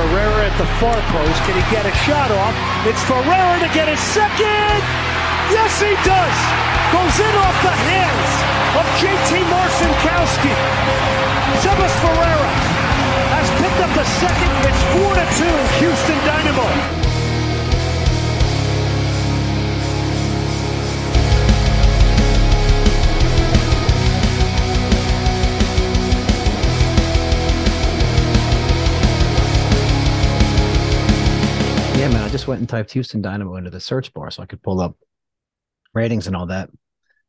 Ferreira at the far post. Can he get a shot off? It's Ferreira to get his second. Yes, he does. Goes in off the hands of JT Marcinkowski. Sebas Ferreira has picked up the second. It's 4 to 2, Houston Dynamo. Man. I just went and typed Houston Dynamo into the search bar so I could pull up ratings and all that.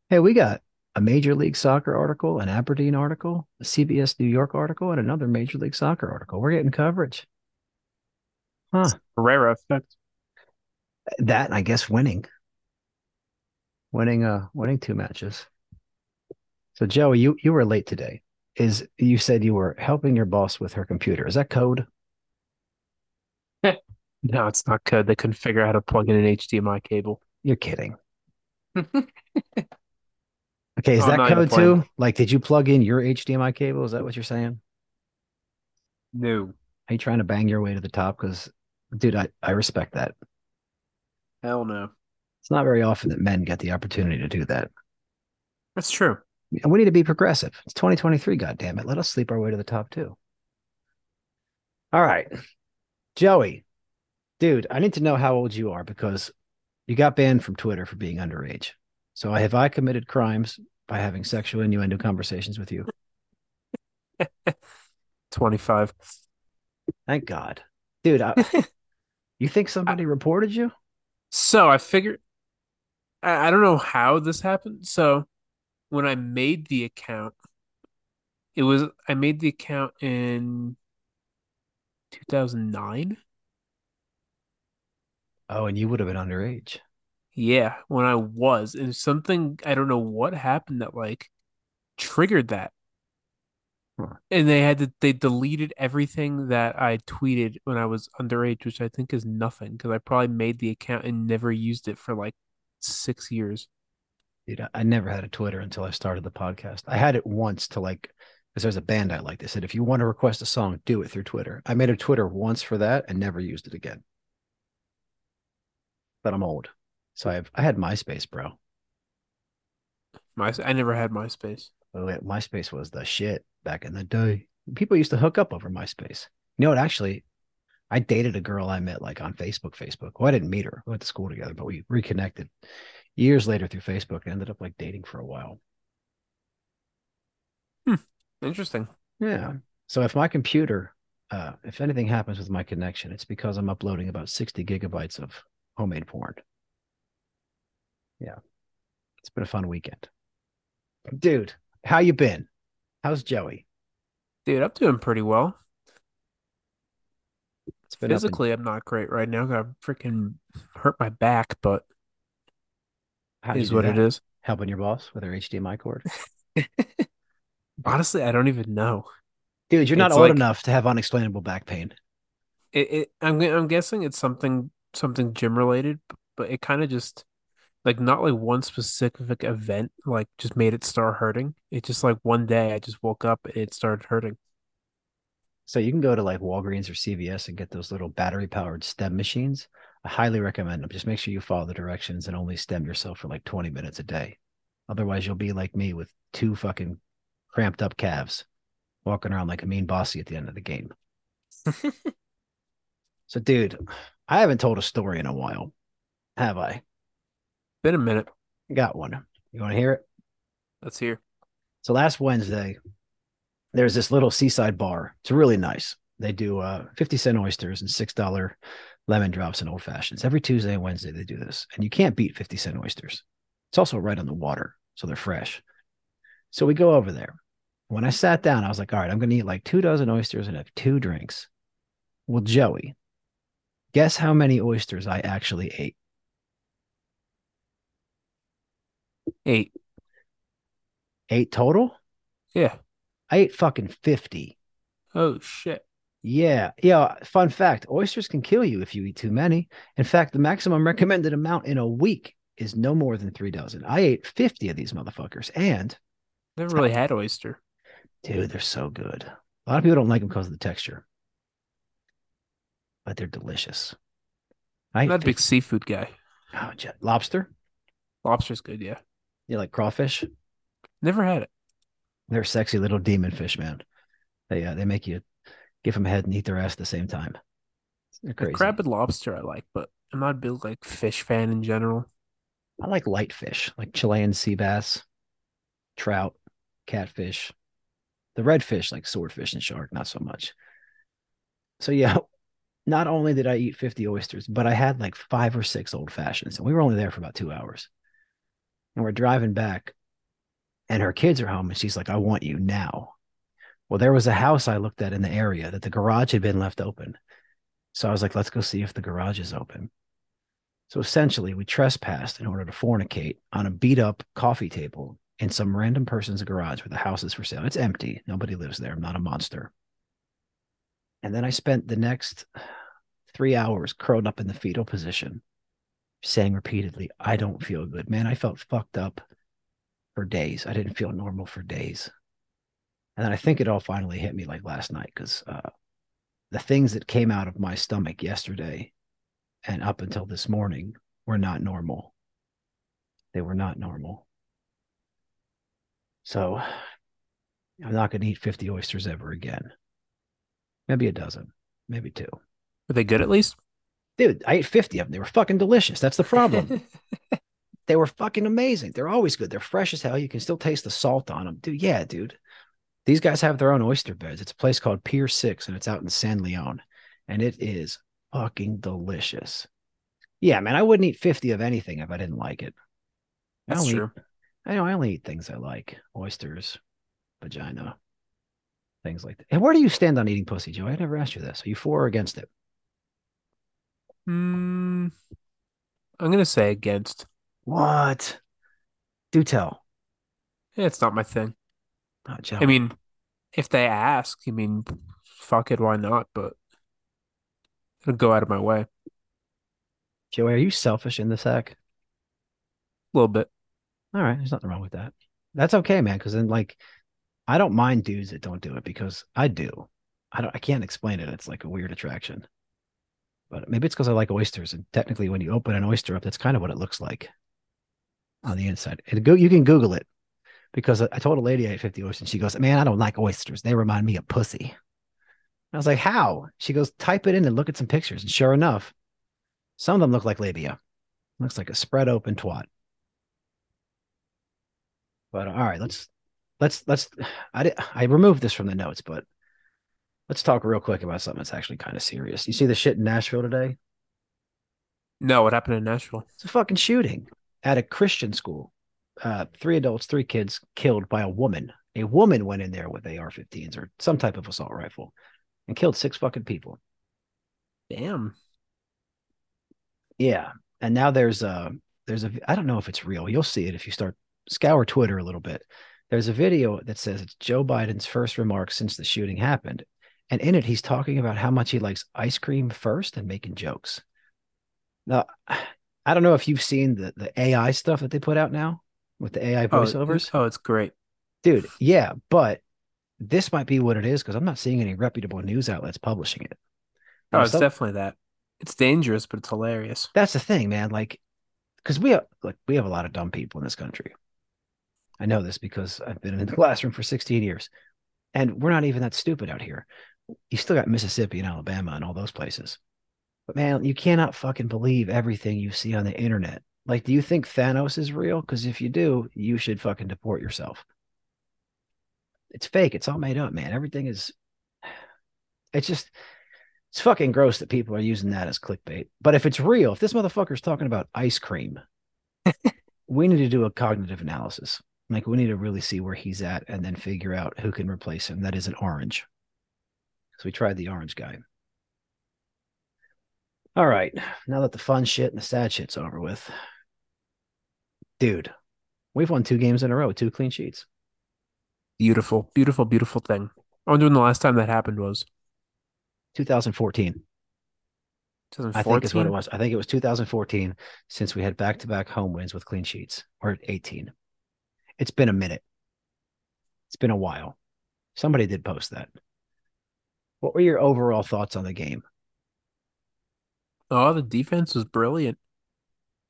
Hey, we got a Major League Soccer article, an Aberdeen article, a CBS New York article, and another Major League Soccer article. We're getting coverage. Huh. Herrera effect. That I guess winning. Winning uh winning two matches. So Joey, you you were late today. Is you said you were helping your boss with her computer. Is that code? No, it's not code. They couldn't figure out how to plug in an HDMI cable. You're kidding. Okay, is I'm that not even code playing. too? Like, did you plug in your HDMI cable? Is that what you're saying? No. Are you trying to bang your way to the top? Because, dude, I, I respect that. Hell no. It's not very often that men get the opportunity to do that. That's true. And we need to be progressive. It's 2023, God damn it. Let us sleep our way to the top too. All right. Joey, dude, I need to know how old you are because you got banned from Twitter for being underage. So have I committed crimes by having sexual innuendo conversations with you? 25. Thank God. Dude, I, you think somebody reported you? So I figured, I, I don't know how this happened. So when I made the account, it was, I made the account in 2009. Oh, and you would have been underage. Yeah, when I was, and something, I don't know what happened that like triggered that. Huh. And they had to, they deleted everything that I tweeted when I was underage, which I think is nothing because I probably made the account and never used it for like six years. Dude, I, I never had a Twitter until I started the podcast. I had it once to like, because there's a band I like. They said, if you want to request a song, do it through Twitter. I made a Twitter once for that and never used it again. But I'm old. So I've I had MySpace, bro. My, I never had MySpace. Oh, yeah, MySpace was the shit back in the day. People used to hook up over MySpace. You know what? Actually, I dated a girl I met like on Facebook. Facebook. Well, I didn't meet her. We went to school together, but we reconnected years later through Facebook and ended up like dating for a while. Interesting. Yeah. So if my computer, uh, if anything happens with my connection, it's because I'm uploading about 60 gigabytes of homemade porn. Yeah. It's been a fun weekend. Dude, how you been? How's Joey? Dude, I'm doing pretty well. It's been Physically, I'm not great right now. I freaking hurt my back, but how'd is what it that? is. Helping your boss with her HDMI cord? Honestly, I don't even know. Dude, you're not It's old like- enough to have unexplainable back pain. It, it I'm I'm guessing it's something something gym related, but it kind of just like not like one specific event like just made it start hurting. It just like one day I just woke up and it started hurting. So you can go to like Walgreens or CVS and get those little battery powered stem machines. I highly recommend them. Just make sure you follow the directions and only stem yourself for like 20 minutes a day. Otherwise, you'll be like me with two fucking cramped up calves walking around like a mean bossy at the end of the game. So, dude, I haven't told a story in a while, have I? Been a minute. Got one. You want to hear it? Let's hear. So last Wednesday, there's this little seaside bar. It's really nice. They do uh, 50 cent oysters and $6 lemon drops and old fashions. Every Tuesday and Wednesday, they do this. And you can't beat 50 cent oysters. It's also right on the water. So they're fresh. So we go over there. When I sat down, I was like, all right, I'm going to eat like two dozen oysters and have two drinks. Well, Joey, guess how many oysters I actually ate? Eight. Eight total? Yeah. I ate fucking 50. Oh shit. Yeah. Yeah. Fun fact oysters can kill you if you eat too many. In fact, the maximum recommended amount in a week is no more than three dozen. I ate 50 of these motherfuckers. And Never really had oyster. dude, they're so good. A lot of people don't like them because of the texture. But they're delicious. I'm not a big seafood guy. Oh, lobster. Lobster's good, yeah. You like crawfish? Never had it. They're sexy little demon fish, man. They uh, they make you give them a head and eat their ass at the same time. They're crazy. crab and lobster I like, but I'm not a big like fish fan in general. I like light fish, like Chilean sea bass, trout, catfish, the redfish, like swordfish and shark, not so much. So yeah, not only did I eat 50 oysters, but I had like five or six old fashions. And we were only there for about two hours. And we're driving back, and her kids are home, and she's like, I want you now. Well, there was a house I looked at in the area that the garage had been left open. So I was like, let's go see if the garage is open. So essentially, we trespassed in order to fornicate on a beat up coffee table in some random person's garage where the house is for sale. It's empty. Nobody lives there. I'm not a monster. And then I spent the next three hours curled up in the fetal position, saying repeatedly, I don't feel good. Man, I felt fucked up for days. I didn't feel normal for days. And then I think it all finally hit me like last night because uh, the things that came out of my stomach yesterday and up until this morning were not normal. They were not normal. So I'm not going to eat 50 oysters ever again. Maybe a dozen, maybe two. Were they good at least? Dude, I ate 50 of them. They were fucking delicious. That's the problem. they were fucking amazing. They're always good. They're fresh as hell. You can still taste the salt on them. Dude, yeah, dude. These guys have their own oyster beds. It's a place called Pier 6 and it's out in San Leon. And it is fucking delicious. Yeah, man, I wouldn't eat 50 of anything if I didn't like it. That's I true. Eat, I know I only eat things I like. Oysters, vagina, things like that. And where do you stand on eating pussy, Joe? I never asked you this. Are you for or against it? Hmm. I'm gonna say against. What? Do tell. Yeah, it's not my thing. Not I mean, if they ask, I mean, fuck it, why not? But I'll go out of my way. Joey, are you selfish in the sack? A little bit. All right, there's nothing wrong with that. That's okay, man. Because then, like, I don't mind dudes that don't do it because I do. I don't. I can't explain it. It's like a weird attraction. But maybe it's because I like oysters, and technically, when you open an oyster up, that's kind of what it looks like on the inside. And go, you can Google it because I told a lady I ate 50 oysters. And she goes, Man, I don't like oysters. They remind me of pussy. I was like, How? She goes, Type it in and look at some pictures. And sure enough, some of them look like labia. Looks like a spread open twat. But all right, let's let's let's I I removed this from the notes, but let's talk real quick about something that's actually kind of serious. You see the shit in Nashville today? No, what happened in Nashville? It's a fucking shooting at a Christian school uh, three adults, three kids killed by a woman. A woman went in there with AR-15s or some type of assault rifle and killed six fucking people. Damn. Yeah, and now there's a there's a I don't know if it's real. You'll see it if you start scour Twitter a little bit. There's a video that says it's Joe Biden's first remarks since the shooting happened, and in it he's talking about how much he likes ice cream first and making jokes. Now, I don't know if you've seen the the AI stuff that they put out now with the AI oh, voiceovers. Oh, oh it's great. Dude, yeah, but this might be what it is because I'm not seeing any reputable news outlets publishing it. Oh, it's definitely that. It's dangerous, but it's hilarious. That's the thing, man. Like, because we have like we have a lot of dumb people in this country. I know this because I've been in the classroom for 16 years, and we're not even that stupid out here. You still got Mississippi and Alabama and all those places, but man, you cannot fucking believe everything you see on the internet. Like, do you think Thanos is real? Because if you do, you should fucking deport yourself. It's fake. It's all made up, man. Everything is. It's just. It's fucking gross that people are using that as clickbait. But if it's real, if this motherfucker's talking about ice cream, we need to do a cognitive analysis. Like, we need to really see where he's at and then figure out who can replace him. That is an orange. So we tried the orange guy. All right. Now that the fun shit and the sad shit's over with, dude, we've won two games in a row, two clean sheets. Beautiful, beautiful, beautiful thing. I wonder when the last time that happened was 2014. 2014? I think is what it was. I think it was 2014 since we had back to back home wins with clean sheets, or 18. It's been a minute. It's been a while. Somebody did post that. What were your overall thoughts on the game? Oh, the defense was brilliant,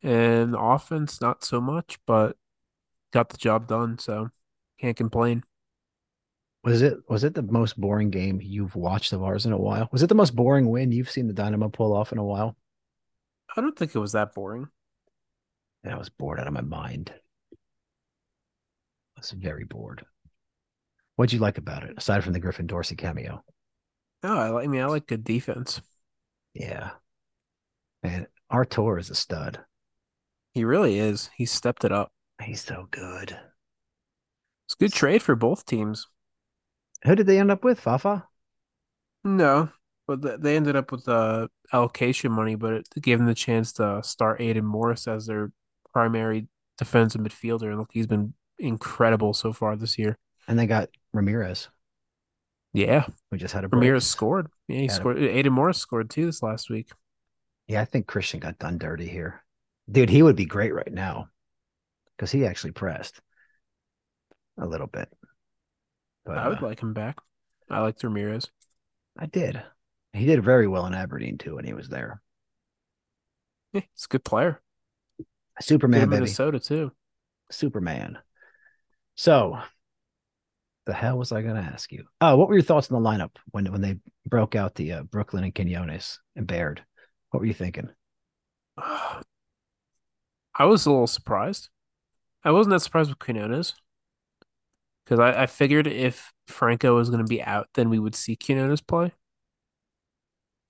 and the offense not so much, but got the job done. So can't complain. Was it was it the most boring game you've watched of ours in a while? Was it the most boring win you've seen the Dynamo pull off in a while? I don't think it was that boring. And I was bored out of my mind. Was very bored. What'd you like about it, aside from the Griffin Dorsey cameo? Oh, I, like- I mean, I like good defense. Yeah. Man, Artur is a stud. He really is. He stepped it up. He's so good. It's a good trade for both teams. Who did they end up with? Fafa? No, but they ended up with uh, allocation money, but it gave them the chance to start Aidan Morris as their primary defensive midfielder. And look, he's been incredible so far this year. And they got Ramirez. Yeah, We just had a break. Ramirez scored. Yeah, he Had a- scored. Aidan Morris scored too this last week. Yeah, I think Christian got done dirty here. Dude, he would be great right now because he actually pressed a little bit. But I would uh, like him back. I liked Ramirez. I did. He did very well in Aberdeen too when he was there. Yeah, he's a good player. Good Superman, baby. Minnesota too. Superman. So, the hell was I going to ask you? Oh, what were your thoughts on the lineup when when they broke out the uh, Brooklyn and Quinones and Baird? What were you thinking? I was a little surprised. I wasn't that surprised with Quinones because I, I figured if Franco was going to be out, then we would see Quinones play.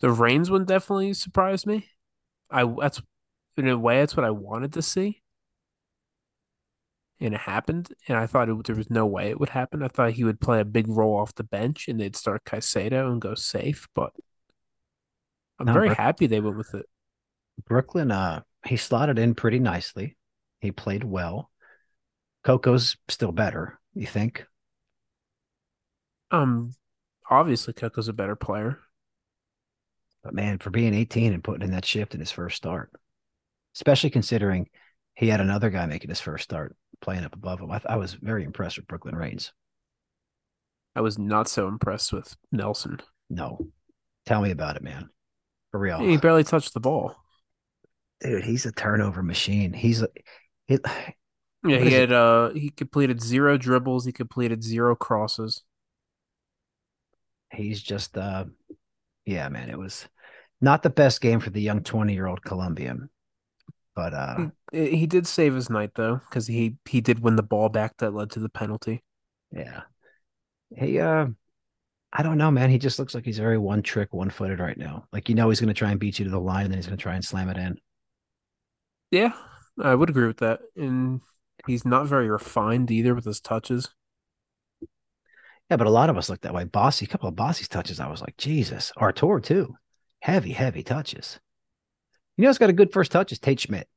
The Raines one definitely surprised me. I that's in a way that's what I wanted to see, and it happened. And I thought it, there was no way it would happen. I thought he would play a big role off the bench and they'd start Caicedo and go safe. But I'm No, very happy they went with it. Brooklyn, uh, he slotted in pretty nicely. He played well. Coco's still better, you think? Um, obviously Coco's a better player. But man, for being 18 and putting in that shift in his first start, especially considering he had another guy making his first start playing up above him, I, I was very impressed with Brooklyn Raines. I was not so impressed with Nelson. No, tell me about it, man. For real, He barely touched the ball. dude. He's a turnover machine. He's a he, Yeah, he is it? had uh he completed zero dribbles, he completed zero crosses. he's just uh, yeah, man. It was not the best game for the young 20 year old Colombian, but uh, He, he did save his night though, because he he did win the ball back that led to the penalty. yeah, he uh. I don't know, man. He just looks like he's very one trick, one footed right now. Like you know he's gonna try and beat you to the line, and then he's gonna try and slam it in. Yeah, I would agree with that. And he's not very refined either with his touches. Yeah, but a lot of us look that way. Bassi, a couple of Bassi's touches, I was like, Jesus. Artur too. Heavy, heavy touches. You know, it's got a good first touch is Tate Schmidt.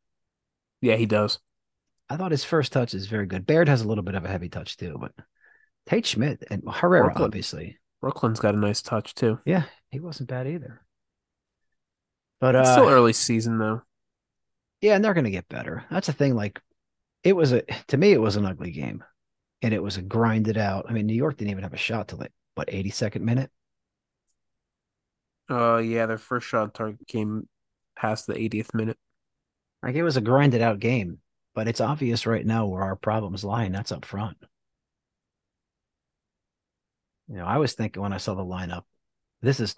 Yeah, he does. I thought his first touch is very good. Baird has a little bit of a heavy touch too, but Tate Schmidt and Herrera, Brooklyn. obviously. Brooklyn's got a nice touch too. Yeah, he wasn't bad either. But It's uh, still early season though. yeah, and they're going to get better. That's the thing. Like, it was a to me, it was an ugly game, and it was a grinded out. I mean, New York didn't even have a shot till like what 82nd minute. Uh yeah, their first shot target came past the 80th minute. Like it was a grinded out game, but it's obvious right now where our problems lie, and that's up front. You know, I was thinking when I saw the lineup, this is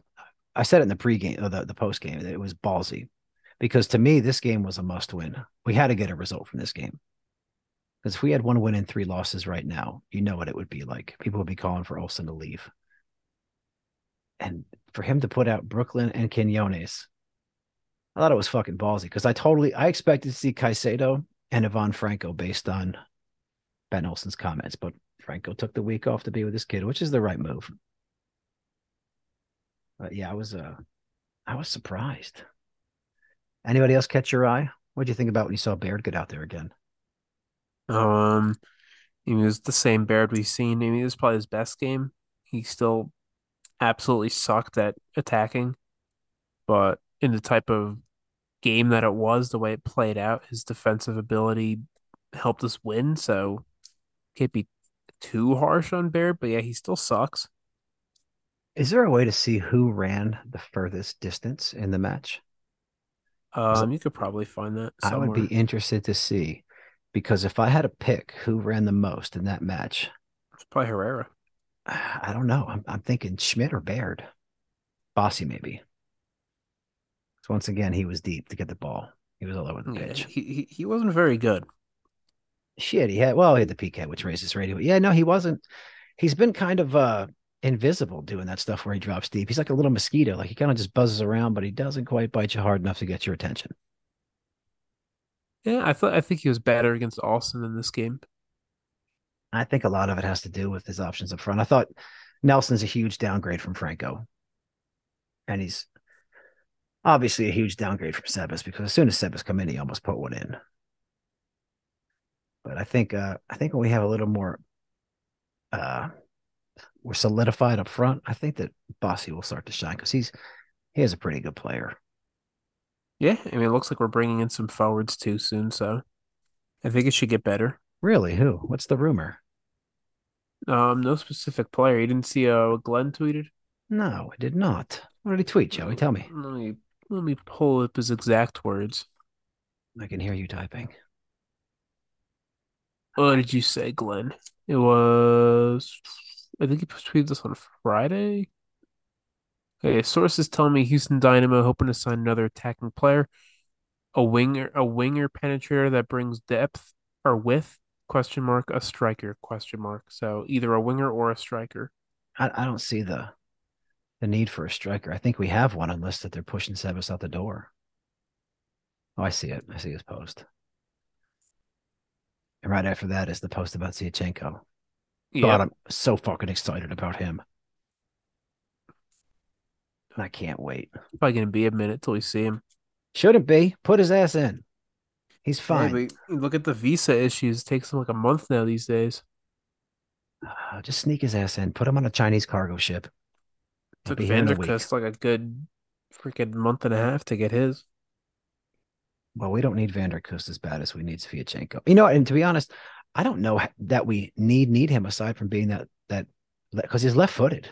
I said it in the pregame or the, the post game it was ballsy. Because to me, this game was a must win. We had to get a result from this game. Because if we had one win and three losses right now, you know what it would be like. People would be calling for Olsen to leave. And for him to put out Brooklyn and Quinones, I thought it was fucking ballsy because I totally I expected to see Caicedo and Ivan Franco based on Ben Olsen's comments, but Franco took the week off to be with his kid, which is the right move. But yeah, I was uh I was surprised. Anybody else catch your eye? What'd you think about when you saw Baird get out there again? Um, he was the same Baird we've seen. I mean, this is probably his best game. He still absolutely sucked at attacking, but in the type of game that it was, the way it played out, his defensive ability helped us win. So can't be too harsh on Baird, but yeah, he still sucks. Is there a way to see who ran the furthest distance in the match? Um, you could probably find that. I would be interested to see because if I had to pick who ran the most in that match, it's probably Herrera. I don't know. I'm, I'm thinking Schmidt or Baird. Bassi, maybe. So once again, he was deep to get the ball. He was all over the Yeah, pitch. he, he he wasn't very good. Shit, he had well, he had the PK, which raises radio. Yeah, no, he wasn't. He's been kind of uh invisible doing that stuff where he drops deep. He's like a little mosquito. Like he kind of just buzzes around, but he doesn't quite bite you hard enough to get your attention. Yeah, I thought I think he was better against Austin in this game. I think a lot of it has to do with his options up front. I thought Nelson's a huge downgrade from Franco. And he's obviously a huge downgrade from Sebas because as soon as Sebas come in, he almost put one in. But I think uh I think when we have a little more uh we're solidified up front, I think that Bassi will start to shine because he's he is a pretty good player. Yeah, I mean, it looks like we're bringing in some forwards too soon, so I think it should get better. Really? Who? What's the rumor? Um, no specific player. You didn't see uh Glenn tweeted? No, I did not. What did he tweet, Joey? Tell me. Let me let me pull up his exact words. I can hear you typing. What did you say, Glenn? It was I think he tweeted this on Friday. Okay, sources tell me Houston Dynamo hoping to sign another attacking player, a winger, a winger penetrator that brings depth or width question mark a striker question mark. So either a winger or a striker. I, I don't see the the need for a striker. I think we have one unless that they're pushing Sebas out the door. Oh, I see it. I see his post. And right after that is the post about Sviatchenko. God, Yeah, I'm so fucking excited about him. I can't wait. probably gonna be a minute till we see him. Shouldn't be. Put his ass in. He's fine. but look at the visa issues. It takes him like a month now these days. Uh, just sneak his ass in. Put him on a Chinese cargo ship. Took be here in a week. Vanderkust like a good freaking month and a half to get his. Well, we don't need Vanderkust as bad as we need Sviatchenko. You know, and to be honest, I don't know that we need need him aside from being that that because he's left footed.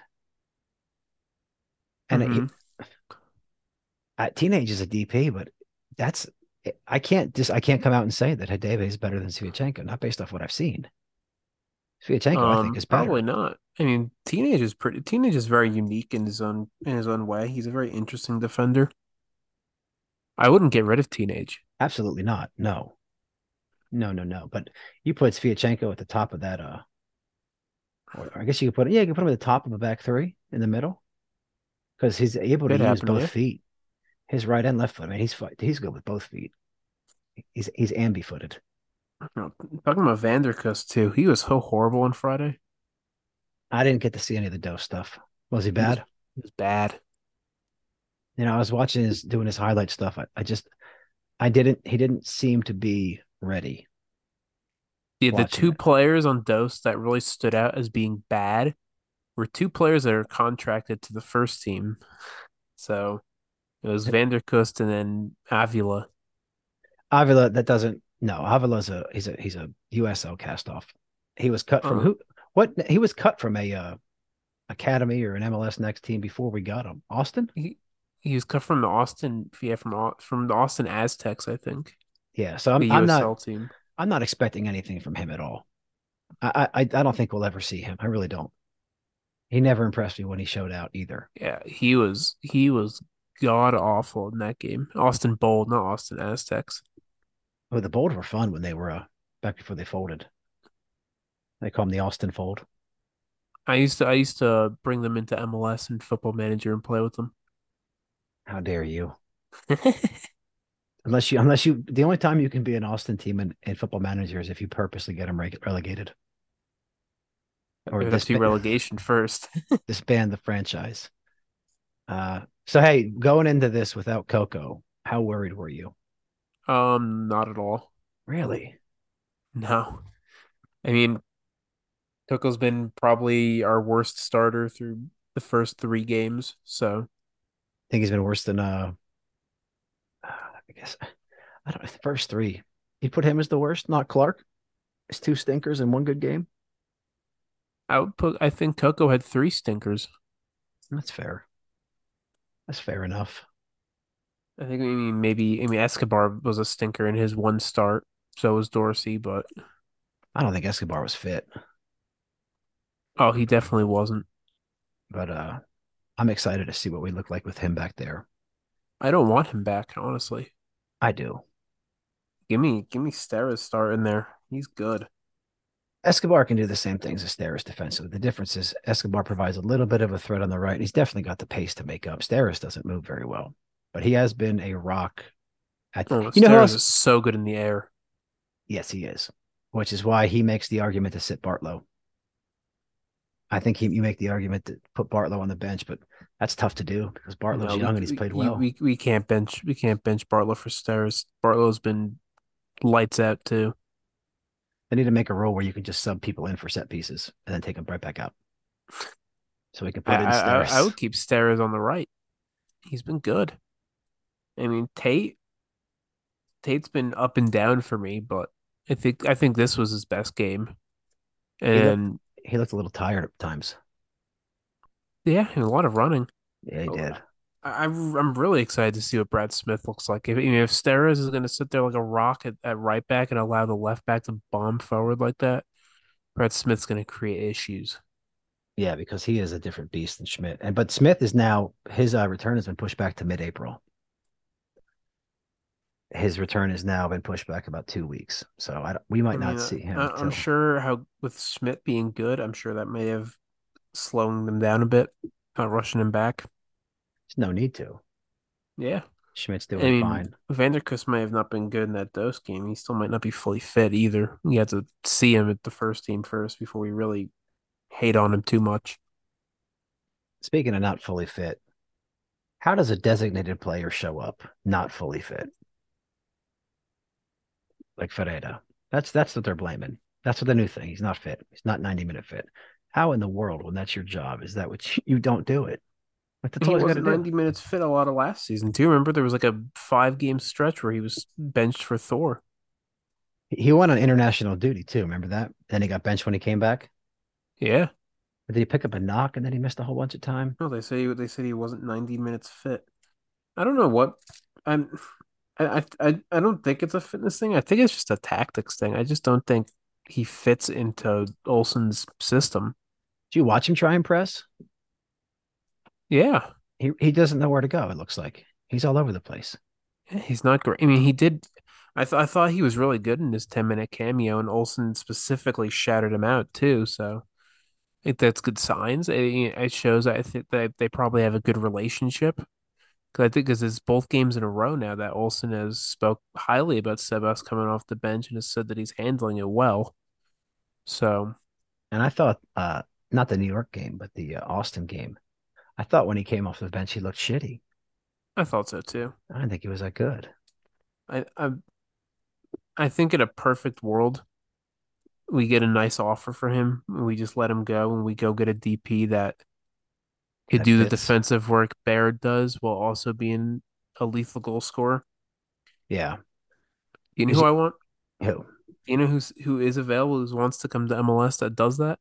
And it- Mhm. at teenage is a DP, but that's I can't just I can't come out and say that Hadebe is better than Sviatchenko, not based off what I've seen. Sviatchenko, I think, Um, is better. probably not. I mean, teenage is pretty. Teenage is very unique in his own in his own way. He's a very interesting defender. I wouldn't get rid of teenage. Absolutely not. No. No, no, no. But you put Sviatchenko at the top of that uh or I guess you could put yeah, you could put him at the top of a back three in the middle. Because he's able to Could use both feet. His right and left foot. I mean, he's he's good with both feet. He's he's ambi footed. Talking about Vanderkust too. He was so horrible on Friday. I didn't get to see any of the dose stuff. Was he He was- bad? He was bad. You know, I was watching his doing his highlight stuff. I, I just I didn't he didn't seem to be ready. Yeah, the two it. players on Dose that really stood out as being bad were two players that are contracted to the first team. So it was Vanderkust and then Avila. Avila, that doesn't no, Avila's a he's a he's a USL cast off. He was cut from Oh. who what he was cut from a uh academy or an MLS next team before we got him. Austin? He he was cut from the Austin, yeah, from from the Austin Aztecs, I think. Yeah. So I'm, I'm not team. I'm not expecting anything from him at all. I, I I don't think we'll ever see him. I really don't. He never impressed me when he showed out either. Yeah, he was he was god awful in that game. Austin Bold, not Austin Aztecs. Oh, the Bold were fun when they were uh, back before they folded. They call them the Austin Fold. I used to I used to bring them into MLS and Football Manager and play with them. How dare you? Unless you, unless you, the only time you can be an Austin team in, in Football Manager is if you purposely get them relegated or Or that's relegation first. disband the franchise. Uh, so hey, going into this without Coco, how worried were you? Um, not at all. Really? No. I mean, Coco's been probably our worst starter through the first three games. So I think he's been worse than uh, I guess I don't know. The first three, you put him as the worst, not Clark. It's two stinkers and one good game. I would put I think Coco had three stinkers. That's fair. That's fair enough. I think I mean maybe I mean Escobar was a stinker in his one start. So was Dorsey, but I don't think Escobar was fit, oh, he definitely wasn't. but uh, I'm excited to see what we look like with him back there. I don't want him back, honestly. I do. Give me give me Steres start in there. He's good. Escobar can do the same things as Steres defensively. The difference is Escobar provides a little bit of a threat on the right. He's definitely got the pace to make up. Steres doesn't move very well, but he has been a rock. At, Oh, you know else? is so good in the air. Yes, he is, which is why he makes the argument to sit Bartlow. I think he, you make the argument to put Bartlow on the bench, but that's tough to do because Bartlow's No, we- young and he's played we- well. We, we can't bench we can't bench Bartlow for Steres. Bartlow's been lights out too. They need to make a rule where you can just sub people in for set pieces and then take them right back out. So we can put I, in I, I- I would keep Steres on the right. He's been good. I mean Tate Tate's been up and down for me, but I think I think this was his best game. And he looked a little tired at times. yeah, and a lot of running. Yeah, he Oh, did. I, I'm I'm really excited to see what Brad Smith looks like. If, if Steres is going to sit there like a rock at, at right back and allow the left back to bomb forward like that, Brad Smith's going to create issues. Yeah, because he is a different beast than Schmidt. And but Smith is now his uh, return has been pushed back to mid-April. His return has now been pushed back about two weeks, so I don't, we might I not see him. I, I'm till- sure how with Schmidt being good, I'm sure that may have slowing them down a bit, not rushing him back. There's no need to. Yeah, Schmidt's I doing mean, fine. Vanderkus may have not been good in that dose game. He still might not be fully fit either. You have to see him at the first team first before we really hate on him too much. Speaking of not fully fit, how does a designated player show up not fully fit? Like Ferreira. That's that's what they're blaming. That's what the new thing. He's not fit. He's not 90 minute fit. How in the world, when that's your job, is that what you, don't do it? Like that's he all got was to do. 90 minutes fit a lot of last season. Do you remember there was like a five game stretch where he was benched for Thor? He went on international duty too. Remember that? Then he got benched when he came back. Yeah. But did he pick up a knock and then he missed a whole bunch of time? No, they say they said he wasn't 90 minutes fit. I don't know what I'm I, I I don't think it's a fitness thing. I think it's just a tactics thing. I just don't think he fits into Olsen's system. Do you watch him try and press? Yeah. He he doesn't know where to go. It looks like he's all over the place. Yeah, He's not great. I mean, he did. I thought I thought he was really good in his ten minute cameo, and Olsen specifically shouted him out too. So I think that's good signs. It, it shows I think that they probably have a good relationship. Because I think because it's both games in a row now that Olsen has spoke highly about Sebas coming off the bench and has said that he's handling it well. So And I thought, uh, not the New York game, but the uh, Austin game. I thought when he came off the bench, he looked shitty. I thought so too. I didn't think he was that good. I I I think in a perfect world, we get a nice offer for him. We just let him go, and we go get a DP that could That do the defensive work Baird does, while also being a lethal goal scorer. Yeah. You know who I want? Who? You know who's who is available who wants to come to MLS that does that?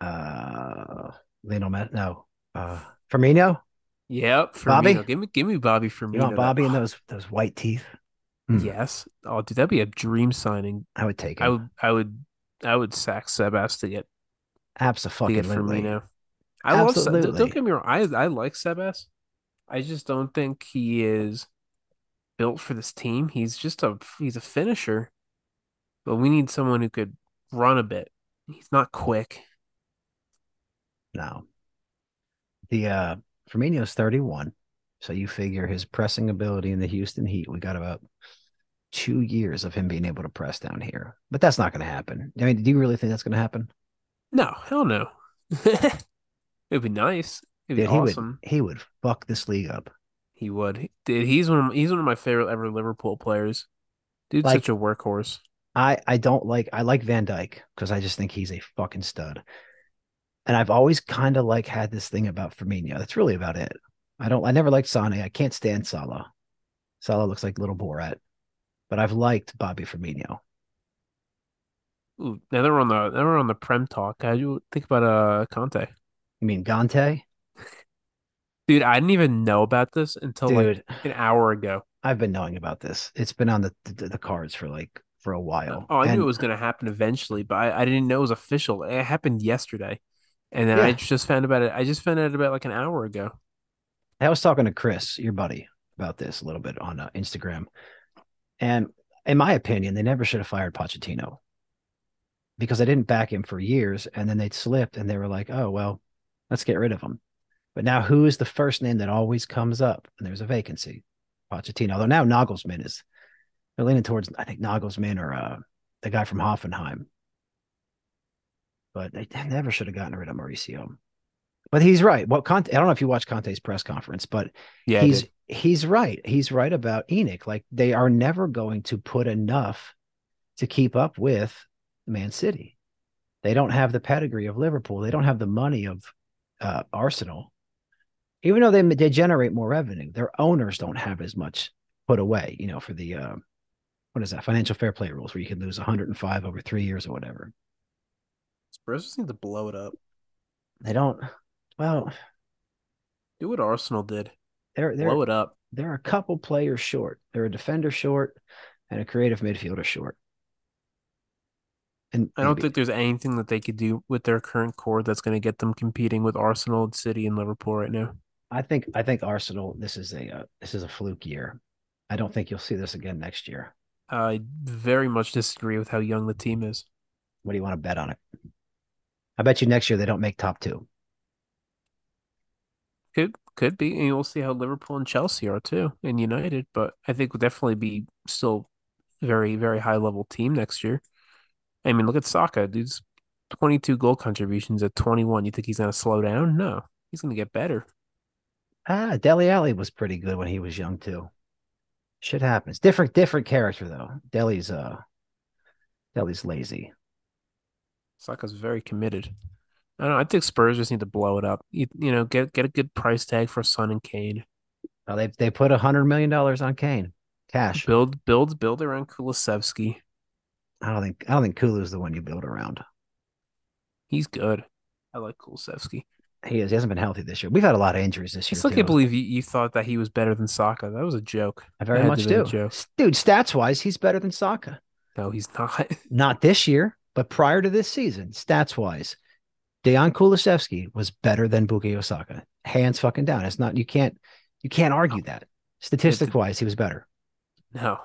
Uh, Lionel Messi? No. Uh, Firmino? Yep, Firmino. Bobby? Give me give me Bobby Firmino. You want Bobby and those those white teeth? Hmm. Yes. Oh, dude, that'd be a dream signing. I would take it. I would I would I would sack Sebas to get Absolutely. Firmino. I love don't- get me wrong. I I like Sebas. I just don't think he is built for this team. He's just a he's a finisher, but we need someone who could run a bit. He's not quick. No. The uh Firmino's 31. So you figure his pressing ability in the Houston Heat, we got about two years of him being able to press down here. But that's not going to happen. I mean, do you really think that's going to happen? No, hell no. It'd be nice. It'd be Dude, he awesome. would he would fuck this league up. He would. Dude, he's one of he's one of my favorite ever Liverpool players. Dude's Like- such a workhorse. I I don't like I like Van Dijk because I just think he's a fucking stud. And I've always kind of like had this thing about Firmino. That's really about it. I don't I never liked Sane. I can't stand Salah. Salah looks like little Borat. But I've liked Bobby Firmino. Ooh, now that we're on the now we're on the Prem talk. How do you think about uh Conte? You mean Gante? Dude, I didn't even know about this until Dude, like an hour ago. I've been knowing about this. It's been on the the, the cards for like for a while. Oh, I knew it was going to happen eventually, but I, I didn't know it was official. It happened yesterday. And then I just found about it. I just found out about like an hour ago. I was talking to Chris, your buddy, about this a little bit on uh, Instagram. And in my opinion, they never should have fired Pochettino because they didn't back him for years. And then they'd slipped and they were like, oh, well, let's get rid of him. But now who is the first name that always comes up when there's a vacancy? Pochettino. Although now Nagelsmann is, they're leaning towards, I think, Nagelsmann or uh, the guy from Hoffenheim. But they never should have gotten rid of Mauricio. But he's right. What Conte, I don't know if you watched Conte's press conference, but Yeah, he's he's right. He's right about Enoch. Like they are never going to put enough to keep up with Man City. They don't have the pedigree of Liverpool. They don't have the money of uh, Arsenal. Even though they they generate more revenue, their owners don't have as much put away. You know, for the uh, what is that financial fair play rules where you can lose 105 over three years or whatever. Spurs just need to blow it up. They don't. Well, Do what Arsenal did. they're they're Blow it up. they're a couple players short. They're a defender short and a creative midfielder short. And I don't maybe- think there's anything that they could do with their current core that's going to get them competing with Arsenal, and City, and Liverpool right now. I think I think Arsenal. This is a uh, this is a fluke year. I don't think you'll see this again next year. I very much disagree with how young the team is. What do you want to bet on it? I bet you next year they don't make top two. Could could be, and we'll see how Liverpool and Chelsea are too, and United. But I think we'll definitely be still very very high level team next year. I mean, look at Saka, dude's twenty two goal contributions at twenty one. You think he's gonna slow down? No, he's gonna get better. Ah, Dele Alli was pretty good when he was young too. Shit happens. Different different character though. Dele's uh Deli's lazy. Saka's very committed. I don't know. I think Spurs just need to blow it up. You, you know, get get a good price tag for Son and Kane. Oh, they they put a hundred million dollars on Kane. Cash. Build build build around Kulusevski. I don't think I don't think Kulu's the one you build around. He's good. I like Kulusevski. He is. He hasn't been healthy this year. We've had a lot of injuries this I year. still too. can't believe you, you thought that he was better than Saka. That was a joke. I very much do. joke. Dude, stats wise, he's better than Saka. No, he's not. Not this year, but prior to this season, stats wise, Dejan Kulusevski was better than Bukayo Saka. Hands fucking down. It's not you can't you can't argue that. Statistic wise, he was better. No.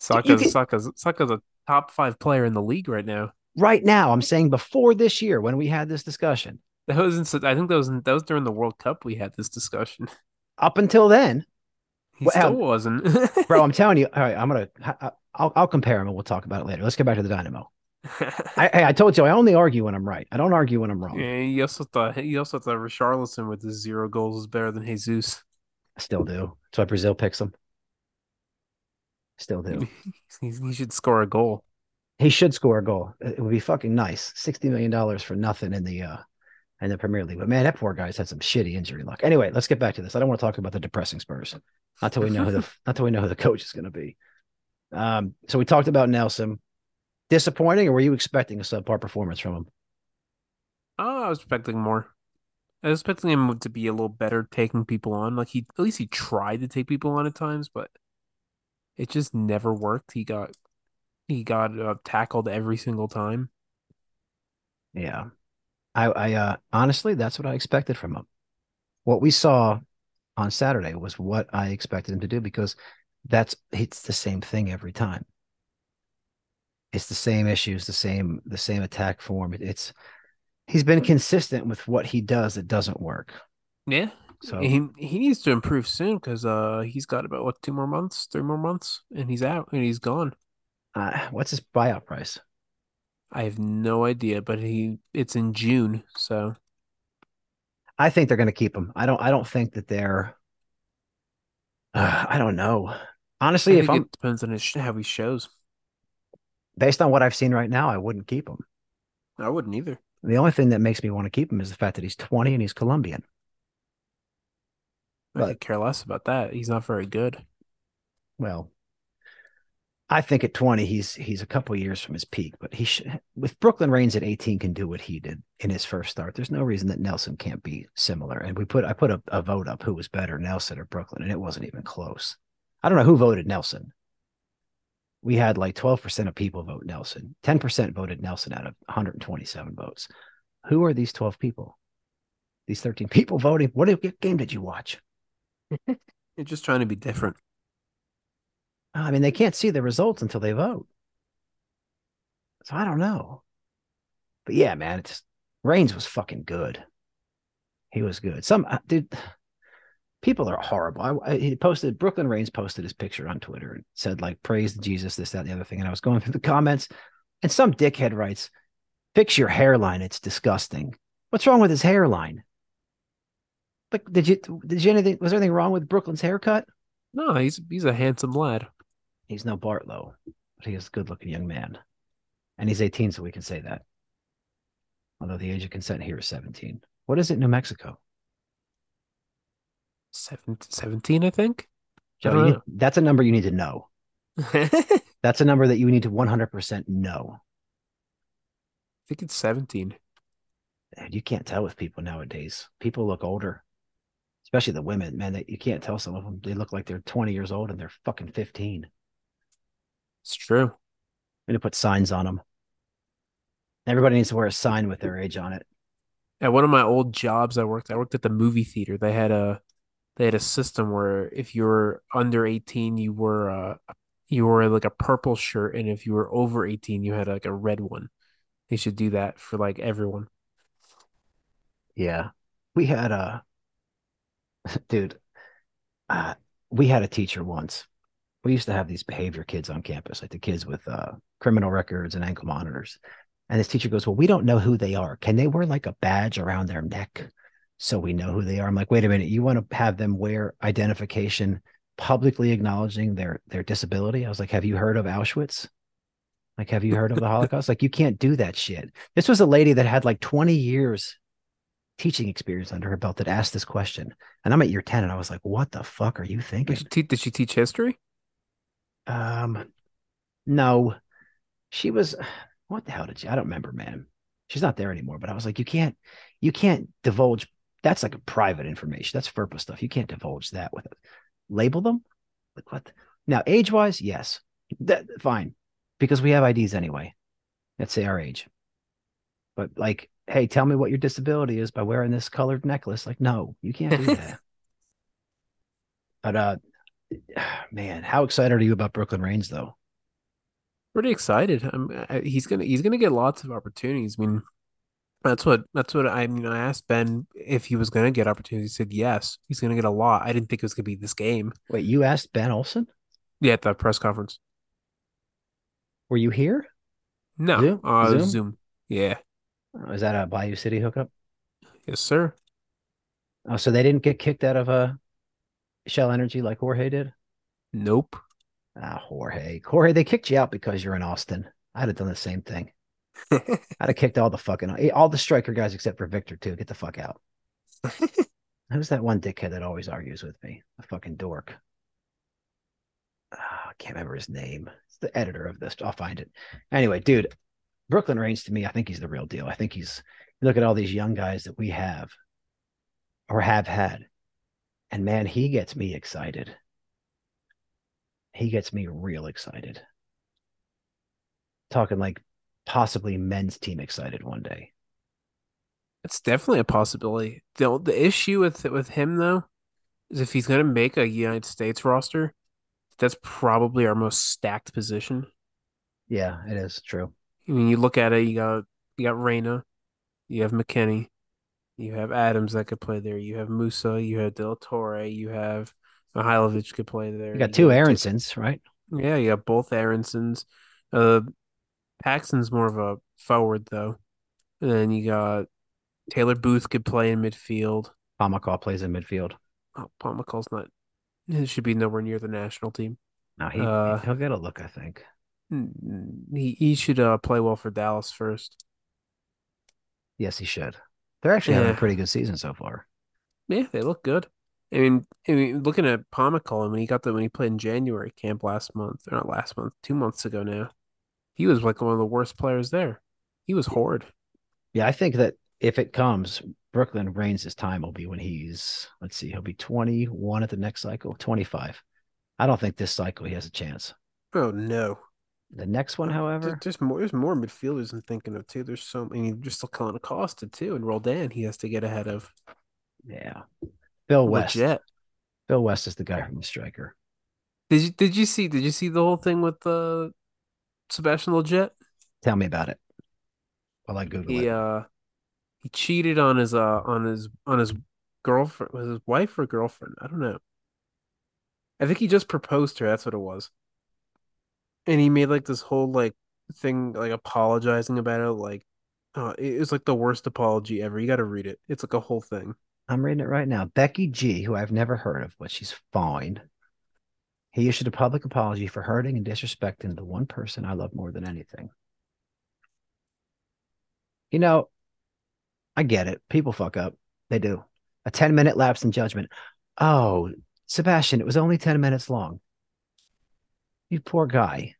You Saka's can- Saka's Saka's a top five player in the league right now. Right now, I'm saying before this year when we had this discussion. That was in, I think that was in, that was during the World Cup we had this discussion. Up until then, He Well, still um, wasn't. bro, I'm telling you. All right, I'm gonna. I'll, I'll compare him and we'll talk about it later. Let's get back to the Dynamo. I, I told you I only argue when I'm right. I don't argue when I'm wrong. Yeah, he also thought he also thought Richarlison with his zero goals is better than Jesus. I still do. That's why Brazil picks him. Still do. He, should score a goal. He should score a goal. It would be fucking nice. Sixty million dollars for nothing in the uh in the Premier League. But man, that poor guy's had some shitty injury luck. Anyway, let's get back to this. I don't want to talk about the depressing Spurs. Not till we know who the not till we know who the coach is going to be. Um, so we talked about Nelson. Disappointing, or were you expecting a subpar performance from him? Oh, I was expecting more. I was expecting him to be a little better taking people on. Like he at least he tried to take people on at times, but it just never worked. He got he got uh, tackled every single time. Yeah. I, I uh honestly that's what I expected from him. What we saw on Saturday was what I expected him to do because that's it's the same thing every time. It's the same issues, the same the same attack form. It- It's he's been consistent with what he does that doesn't work. Yeah, So he he needs to improve soon because uh he's got about what two more months, three more months, and he's out and he's gone. uh, what's his buyout price? I have no idea, but he it's in June, so I think they're going to keep him. I don't I don't think that they're uh, I don't know. Honestly, if I'm it depends on his, how he shows. based on what I've seen right now, I wouldn't keep him. I wouldn't either. The only thing that makes me want to keep him is the fact that he's 20 and he's Colombian. I But- could care less about that. He's not very good. Well, I think at 20, he's he's a couple years from his peak, but he should with Brooklyn Raines at 18 can do what he did in his first start. There's no reason that Nelson can't be similar. And we put I put a, a vote up who was better, Nelson or Brooklyn, and it wasn't even close. I don't know who voted Nelson. We had like 12% of people vote Nelson. 10% voted Nelson out of 127 votes. Who are these 12 people? These 13 people voting. What, what game did you watch? You're just trying to be different. I mean, they can't see the results until they vote. So I don't know. But yeah, man, it's Raines was fucking good. He was good. Some uh, dude, people are horrible. I, I, he posted Brooklyn Raines posted his picture on Twitter and said like praise Jesus, this, that, and the other thing. And I was going through the comments, and some dickhead writes, "Fix your hairline. It's disgusting. What's wrong with his hairline? Like, did you did you anything? Was there anything wrong with Brooklyn's haircut? No, he's he's a handsome lad. He's no Bartlow, but he is a good looking young man. And he's 18, so we can say that. Although the age of consent here is 17. What is it, New Mexico? Seven, 17, I think. Joe, you need, that's a number you need to know. that's a number that you need to 100% know. I think it's 17. And you can't tell with people nowadays. People look older, especially the women. Man, they, you can't tell some of them. They look like they're 20 years old and they're fucking 15. It's true. I'm to put signs on them. Everybody needs to wear a sign with their age on it. At one of my old jobs, I worked. I worked at the movie theater. They had a they had a system where if you were under eighteen, you were uh you wore like a purple shirt, and if you were over eighteen, you had like a red one. They should do that for like everyone. Yeah, we had a dude. Uh, we had a teacher once we used to have these behavior kids on campus, like the kids with uh, criminal records and ankle monitors. And this teacher goes, Well, we don't know who they are. Can they wear like a badge around their neck so we know who they are? I'm like, Wait a minute. You want to have them wear identification publicly acknowledging their their disability? I was like, Have you heard of Auschwitz? Like, have you heard of the Holocaust? like, you can't do that shit. This was a lady that had like 20 years teaching experience under her belt that asked this question. And I'm at year 10 and I was like, What the fuck are you thinking? Did she, te- did she teach history? Um, no, she was. What the hell did she? I don't remember, man. She's not there anymore. But I was like, you can't, you can't divulge. That's like a private information. That's FERPA stuff. You can't divulge that with it. Label them. Like what? Now, age wise, yes, that fine, because we have IDs anyway. Let's say our age. But like, hey, tell me what your disability is by wearing this colored necklace. Like, no, you can't do that. but uh, man, how excited are you about Brooklyn Raines though? Pretty excited. I'm, I, he's gonna he's gonna get lots of opportunities. I mean, that's what that's what I mean. I asked Ben if he was gonna get opportunities. He said yes. He's gonna get a lot. I didn't think it was gonna be this game. Wait, you asked Ben Olson? Yeah, at the press conference. Were you here? No, Zoom. Uh, Zoom? Zoom. Yeah. Is that a Bayou City hookup? Yes, sir. Oh, so they didn't get kicked out of a uh, Shell Energy like Jorge did? Nope. Ah, Jorge. Jorge, they kicked you out because you're in Austin. I'd have done the same thing. I'd have kicked all the fucking all the striker guys except for Victor too. Get the fuck out. Who's that one dickhead that always argues with me? A fucking dork. Oh, I can't remember his name. It's the editor of this. I'll find it. Anyway, dude, Brooklyn Raines to me, I think he's the real deal. I think he's look at all these young guys that we have or have had. And man, he gets me excited. He gets me real excited. Talking like possibly men's team excited one day. It's definitely a possibility. The the issue with with him though is if he's going to make a United States roster, that's probably our most stacked position. Yeah, it is true. I mean, you look at it, you got you got Reyna, you have McKennie, you have Adams that could play there. You have Musa. You have Del Torre. You have Mihailovic could play there. You got two Aaronsons, right? Yeah, you got both Aaronsons. Uh, Paxton's more of a forward though. And then you got Taylor Booth could play in midfield. Pomykal plays in midfield. Oh, Pomykal's not. He should be nowhere near the national team. No, he uh, he'll get a look. I think he he should uh, play well for Dallas first. Yes, he should. They're actually yeah. having a pretty good season so far. Yeah, they look good. I mean, I mean, looking at Pomykal, when he got the when he played in January camp last month, or not last month, two months ago now, he was like one of the worst players there. He was horrid. Yeah, I think that if it comes, Brooklyn Raines' time will be when he's let's see, he'll be 21 at the next cycle, 25. I don't think this cycle he has a chance. Oh no. The next one, however, there's more. There's more midfielders I'm thinking of too. There's so. I mean, you're still calling Acosta too, and Roldan. He has to get ahead of. Yeah, Bill West. Legit. Bill West is the guy from the striker. Did you Did you see Did you see the whole thing with the uh, Sebastian Lletget? Tell me about it. While I Google he, it. Uh, he cheated on his uh on his on his girlfriend was his wife or girlfriend I don't know. I think he just proposed to her. That's what it was and he made like this whole like thing like apologizing about it like uh, it was like the worst apology ever. You got to read it. It's like a whole thing. I'm reading it right now. Becky g who i've never heard of but she's fine. He issued a public apology for hurting and disrespecting the one person i love more than anything. You know i get it. People fuck up. They do. A 10 minute lapse in judgment. Oh sebastian it was only 10 minutes long you poor guy.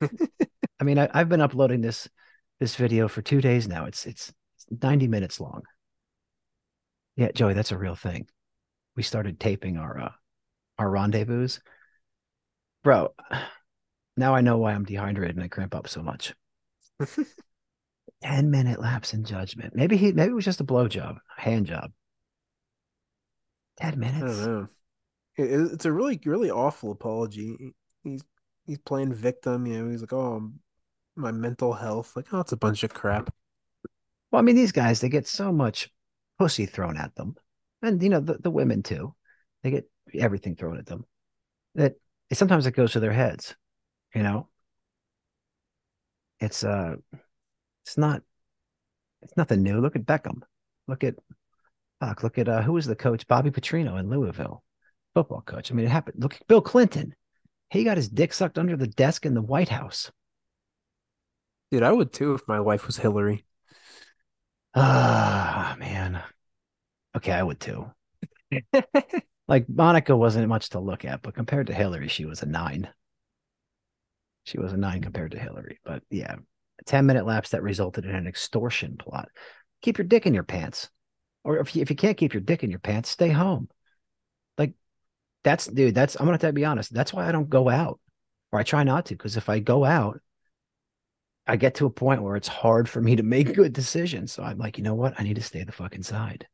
I mean, I, have been uploading this this video for two days now. It's it's 90 minutes long. Yeah, Joey, that's a real thing. We started taping our uh, our rendezvous. Bro, now I know why I'm dehydrated and I cramp up so much. 10 minute lapse in judgment. Maybe he maybe it was just a blow job, hand job. 10 minutes. I don't know. It, it's a really, really awful apology. He's he's playing victim. You know, he's like, oh, my mental health. Like, oh, it's a bunch of crap. Well, I mean, these guys they get so much pussy thrown at them, and you know the the women too. They get everything thrown at them. That sometimes it goes to their heads. You know, it's uh, it's not, it's nothing new. Look at Beckham. Look at, fuck. Look at uh, who was the coach? Bobby Petrino in Louisville, football coach. I mean, it happened. Look at Bill Clinton. He got his dick sucked under the desk in the White House. Dude, I would too if my wife was Hillary. Ah, man. Okay, I would too. like Monica wasn't much to look at, but compared to Hillary, she was a nine. She was a nine compared to Hillary. But yeah, a 10 minute lapse that resulted in an extortion plot. Keep your dick in your pants. Or if you, if you can't keep your dick in your pants, stay home that's dude, that's I'm gonna have to be honest. That's why I don't go out. Or I try not to, because if I go out, I get to a point where it's hard for me to make good decisions. So I'm like, you know what? I need to stay the fuck inside.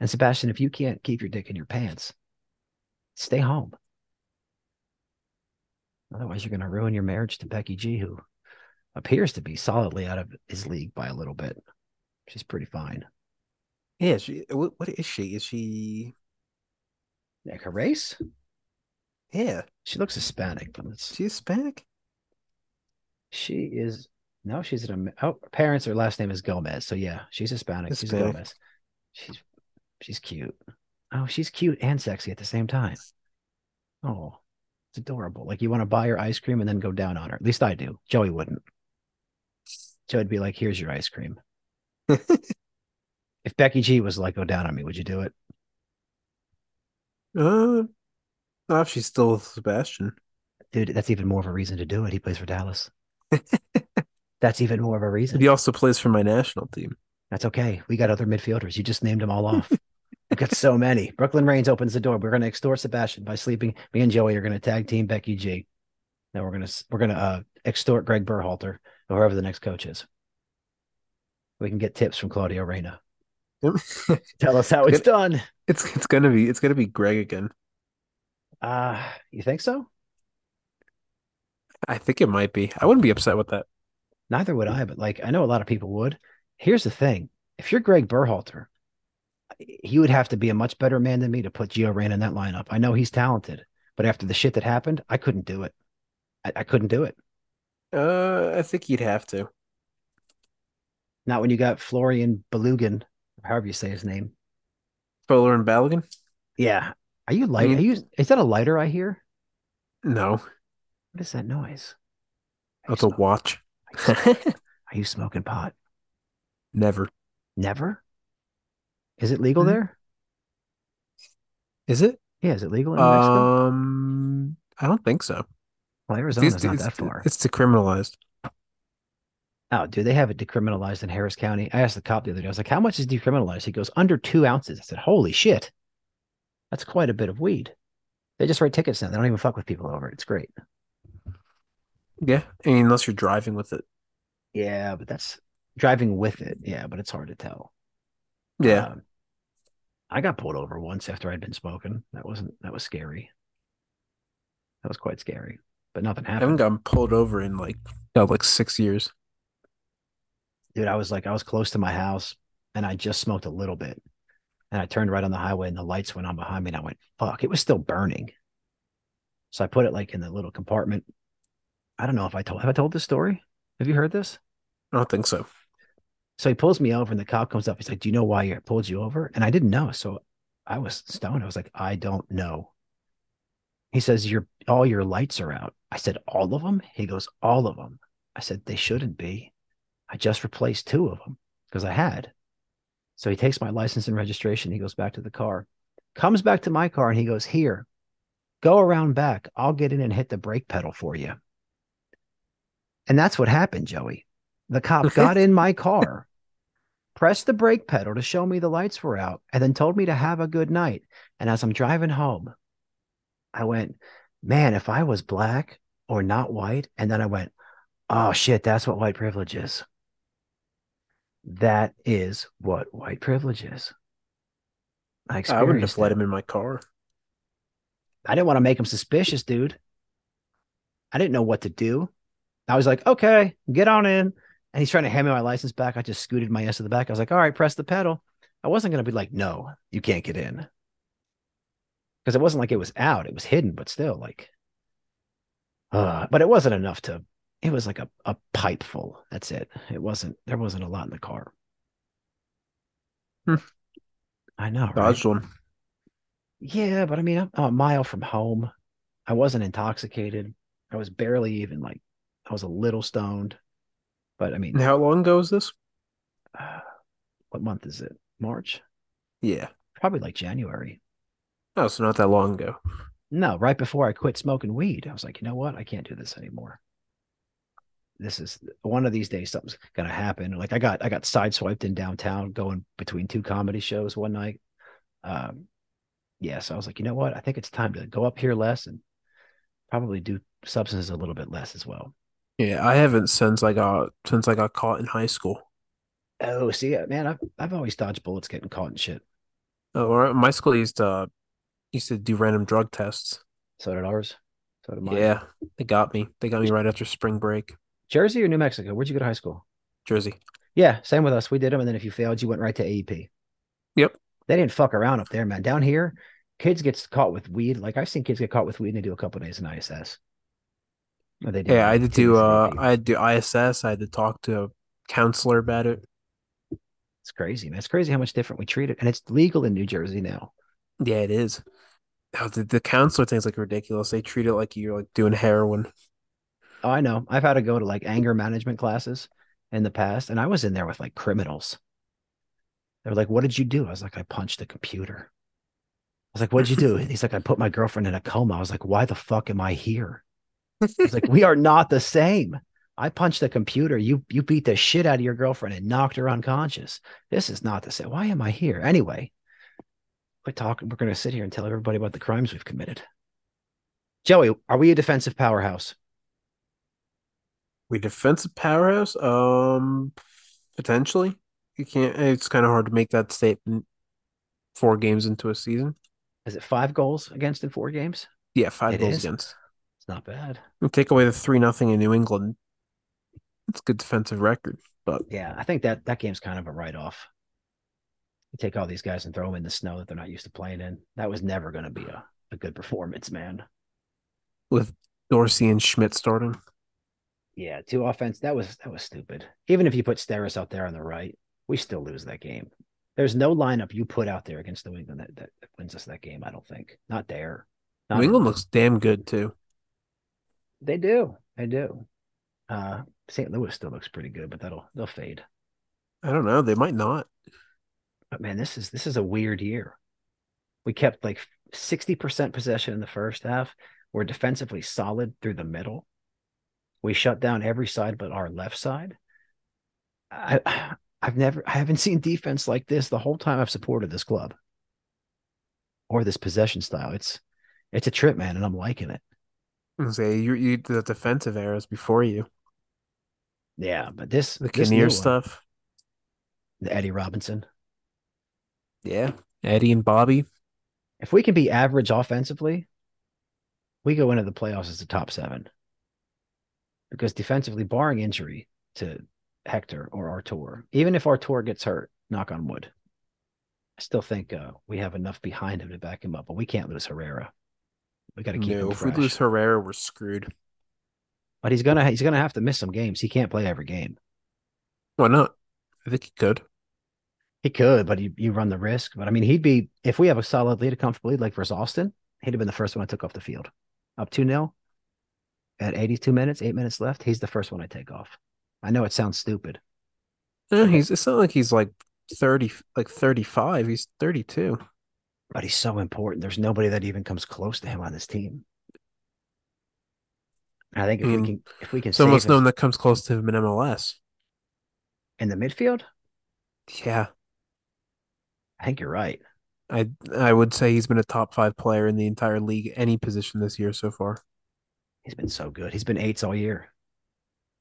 And Sebastian, if you can't keep your dick in your pants, stay home. Otherwise, you're going to ruin your marriage to Becky G, who appears to be solidly out of his league by a little bit. She's pretty fine. Yeah, she. What, what is she? Is she like her race? Yeah. She looks Hispanic, but it's she's Hispanic. She is no, she's an oh parents her last name is Gomez. So yeah, she's Hispanic. Hispanic. She's Gomez. She's she's cute. Oh, she's cute and sexy at the same time. Oh, it's adorable. Like you want to buy her ice cream and then go down on her. At least I do. Joey wouldn't. Joey'd be like, here's your ice cream. if Becky G was like, go down on me, would you do it? Uh, if she's still with Sebastian. Dude, that's even more of a reason to do it. He plays for Dallas. that's even more of a reason. He also plays for my national team. That's okay. We got other midfielders. You just named them all off. We've got so many. Brooklyn Raines opens the door. We're going to extort Sebastian by sleeping. Me and Joey are going to tag team Becky G. Then we're going to we're going to uh, extort Greg Berhalter or whoever the next coach is. We can get tips from Claudio Reyna. Tell us how it's done. It's it's gonna be it's gonna be Greg again. Uh you think so? I think it might be. I wouldn't be upset with that. Neither would I, but like I know a lot of people would. Here's the thing: if you're Greg Berhalter, he would have to be a much better man than me to put Gio Reyna in that lineup. I know he's talented, but after the shit that happened, I couldn't do it. I, I couldn't do it. Uh, I think you'd have to. Not when you got Florian Belugan however you say his name. Folarin Balogun? Yeah. Are you light? Are you is that a lighter I hear? No. What is that noise? That's a watch. Are you smoking pot? Never. Never? Is it legal mm-hmm. there? Is it? Yeah, is it legal in Mexico? Um, I don't think so. Well, Arizona's it's, not it's, that far. it's decriminalized. Oh, dude, they have it decriminalized in Harris County. I asked the cop the other day. I was like, "How much is decriminalized?" He goes, "Under two ounces." I said, "Holy shit, that's quite a bit of weed." They just write tickets now. They don't even fuck with people over it. It's great. Yeah, I mean, unless you're driving with it. Yeah, but that's driving with it. Yeah, but it's hard to tell. Yeah, Um, I got pulled over once after I'd been smoking. That wasn't. That was scary. That was quite scary, but nothing happened. I haven't gotten pulled over in like about like six years. Dude, I was like, I was close to my house, and I just smoked a little bit, and I turned right on the highway, and the lights went on behind me, and I went, "Fuck!" It was still burning. So I put it like in the little compartment. I don't know if I told. Have I told this story? Have you heard this? I don't think so. So he pulls me over, and the cop comes up. He's like, "Do you know why I pulled you over?" And I didn't know. So I was stoned. I was like, "I don't know." He says, "Your all your lights are out." I said, "All of them?" He goes, "All of them." I said, "They shouldn't be. I just replaced two of them because I had." So he takes my license and registration. He goes back to the car, comes back to my car, and he goes, "Here, go around back. I'll get in and hit the brake pedal for you." And that's what happened, Joey. The cop got in my car, pressed the brake pedal to show me the lights were out, and then told me to have a good night. And as I'm driving home, I went, man, if I was black or not white, and then I went, oh shit, that's what white privilege is. That is what white privilege is. I I wouldn't have let him in my car. I didn't want to make him suspicious, dude. I didn't know what to do. I was like, okay, get on in. And he's trying to hand me my license back. I just scooted my ass to the back. I was like, all right, press the pedal. I wasn't going to be like, no, you can't get in. Because it wasn't like it was out. It was hidden, but still, like, uh, but it wasn't enough to, it was like a, a pipe full. That's it. It wasn't, there wasn't a lot in the car. Hmm. I know. Right? One. Yeah, but I mean, I'm, I'm a mile from home. I wasn't intoxicated. I was barely even like, I was a little stoned. But I mean, And how long ago was this? uh, what month is it? March? Yeah. Probably like January. Oh, so not that long ago. No, right before I quit smoking weed, I was like, you know what? I can't do this anymore. This is one of these days something's gonna happen. Like I got I got sideswiped in downtown going between two comedy shows one night. Um yeah, so I was like, you know what? I think it's time to go up here less and probably do substances a little bit less as well. Yeah, I haven't since I got since I got caught in high school. Oh, see, man, I've I've always dodged bullets getting caught and shit. Oh, or my school used to uh, used to do random drug tests. So did ours. So did mine. Yeah, they got me. They got me right after spring break. Jersey or New Mexico? Where'd you go to high school? Jersey. Yeah, same with us. We did them, and then if you failed, you went right to AEP. Yep. They didn't fuck around up there, man. Down here, kids get caught with weed. Like I've seen kids get caught with weed and they do a couple days in ISS. Or they do Yeah, I to do uh I had to do ISS. I had to talk to a counselor about it. It's crazy, man. It's crazy how much different we treat it, and it's legal in New Jersey now. Yeah, it is. Oh, the, the counselor thing's like ridiculous. They treat it like you're like doing heroin. Oh, I know. I've had to go to like anger management classes in the past, and I was in there with like criminals. They were like, "What did you do?" I was like, "I punched the computer." I was like, "What'd you do?" He's like, "I put my girlfriend in a coma." I was like, "Why the fuck am I here?" He's like, "We are not the same." I punched the computer. You you beat the shit out of your girlfriend and knocked her unconscious. This is not the same. Why am I here anyway? Quit talking. We're going to sit here and tell everybody about the crimes we've committed. Joey, are we a defensive powerhouse? We defensive powerhouse? Um, potentially. You can't. It's kind of hard to make that statement four games into a season. Is it five goals against in four games? Yeah, five It goals is? against. It's not bad. You take away the three nothing in New England. It's a good defensive record, but Yeah, I think that that game's kind of a write off. You take all these guys and throw them in the snow that they're not used to playing in. That was never going to be a, a good performance, man. with Dorsey and Schmitt starting, Yeah, two offense. That was that was stupid. Even if you put Steres out there on the right, we still lose that game. There's no lineup you put out there against New England that, that, that wins us that game. I don't think. Not there. Not New England looks damn good too. They do. They do. Uh, St. Louis still looks pretty good, but that'll they'll fade. I don't know. They might not. But man, this is this is a weird year. We kept like 60% possession in the first half. We're defensively solid through the middle. We shut down every side but our left side. I I've never I haven't seen defense like this the whole time I've supported this club or this possession style. It's it's a trip, man, and I'm liking it. Say you you the defensive errors before you. Yeah, but this The this Kinnear one, stuff. the Eddie Robinson. Yeah. Eddie and Bobby. If we can be average offensively, we go into the playoffs as the top seven. Because defensively, barring injury to Hector or Artur, even if Artur gets hurt, knock on wood, I still think uh, we have enough behind him to back him up. But we can't lose Herrera. We got to keep No, if we lose Herrera, we're screwed. But he's gonna he's gonna have to miss some games. He can't play every game. Why not? I think he could. He could, but you, you run the risk. But I mean, he'd be if we have a solid lead, a comfortable lead like versus Austin, he'd have been the first one I took off the field. Up 2 0 at 82 minutes, eight minutes left. He's the first one I take off. I know it sounds stupid. No, he's it's not like he's like 30 like 35. He's 32. but he's so important. There's nobody that even comes close to him on this team. I think if I we hmm. can if we can It's almost save no one that comes close to him in MLS. in the midfield, Yeah. I think you're right. I I would say he's been a top five player in the entire league, any position this year so far. He's been so good. He's been eights all year.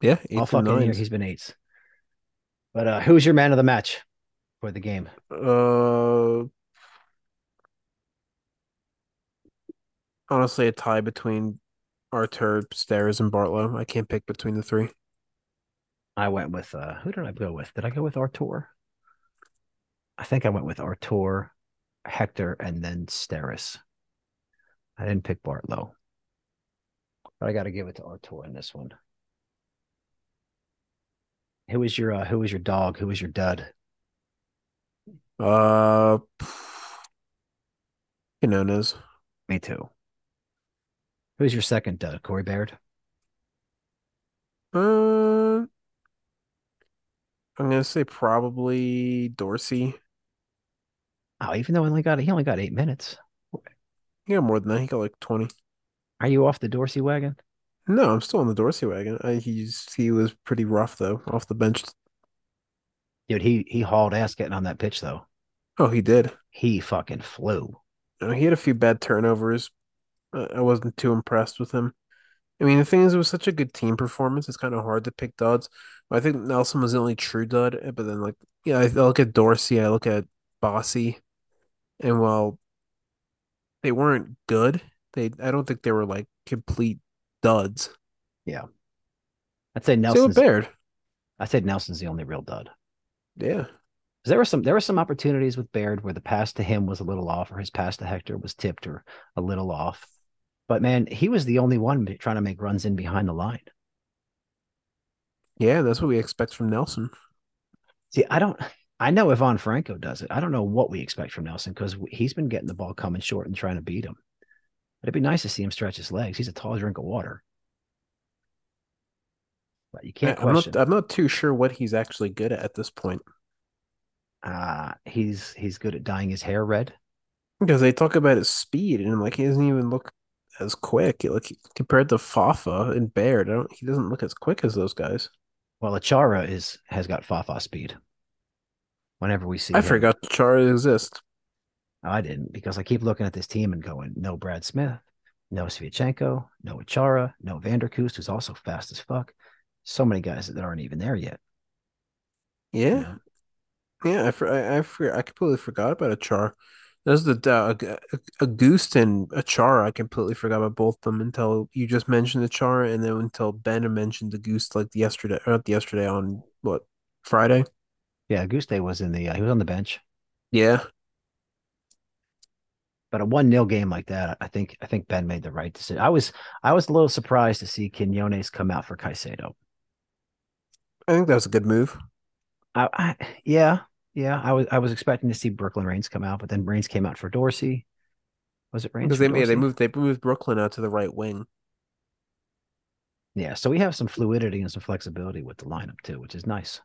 Yeah, all fucking year. He's been eights. But uh who's your man of the match for the game? Uh, honestly, a tie between Artur, Steres, and Bartlow. I can't pick between the three. I went with uh who did I go with? Did I go with Artur? I think I went with Artur, Hector, and then Steres. I didn't pick Bartlow. But I gotta give it to Artur in this one. Who was your uh, who was your dog? Who was your dud? Uh, Quinones. Me too. Who's your second dud? Corey Baird? Uh, I'm gonna say probably Dorsey. Oh, even though he only got he only got eight minutes. He got more than that. He got like 20. Are you off the Dorsey wagon? No, I'm still on the Dorsey wagon. I, he's he was pretty rough though, off the bench. Dude, he he hauled ass getting on that pitch though. Oh, he did. He fucking flew. Uh, he had a few bad turnovers. Uh, I wasn't too impressed with him. I mean, the thing is, it was such a good team performance. It's kind of hard to pick duds. I think Nelson was the only true dud. uh, But then, like, yeah, I look at Dorsey, I look at Bassi, and while they weren't good, they I don't think they were like complete duds. Yeah. I'd say Nelson's Baird. I'd say Nelson's the only real dud. Yeah. There were some there were some opportunities with Baird where the pass to him was a little off, or his pass to Hector was tipped or a little off. But man, he was the only one trying to make runs in behind the line. Yeah, that's what we expect from Nelson. See, I don't. I know Ivan Franco does it. I don't know what we expect from Nelson because he's been getting the ball coming short and trying to beat him. But it'd be nice to see him stretch his legs. He's a tall drink of water. But you can't I'm not I'm not too sure what he's actually good at at this point. uh, he's he's good at dyeing his hair red. Because they talk about his speed and I'm like he doesn't even look as quick. Like compared to Fafa and Baird, I don't he doesn't look as quick as those guys. Well, Achara is has got Fafa speed. Whenever we see, I him. forgot Chara exists. I didn't because I keep looking at this team and going, no Brad Smith, no Sviatchenko, no Achara, no Vanderkoost, who's also fast as fuck. So many guys that aren't even there yet. you Yeah, know? yeah. I for, I I, for, I completely forgot about Achara. There's the uh, Auguste and Achara. I completely forgot about both of them until you just mentioned Achara, and then until Ben mentioned Auguste like yesterday, or not yesterday on what Friday. Yeah, Guste was in the uh, he was on the bench, Yeah, but a one 0 game like that, I think I think Ben made the right decision. I was I was a little surprised to see Quinones come out for Caicedo. I think that was a good move. I, I yeah yeah I was I was expecting to see Brooklyn Raines come out, but then Raines came out for Dorsey. Was it Raines? Because they yeah, they moved they moved Brooklyn out to the right wing. Yeah, so we have some fluidity and some flexibility with the lineup too, which is nice.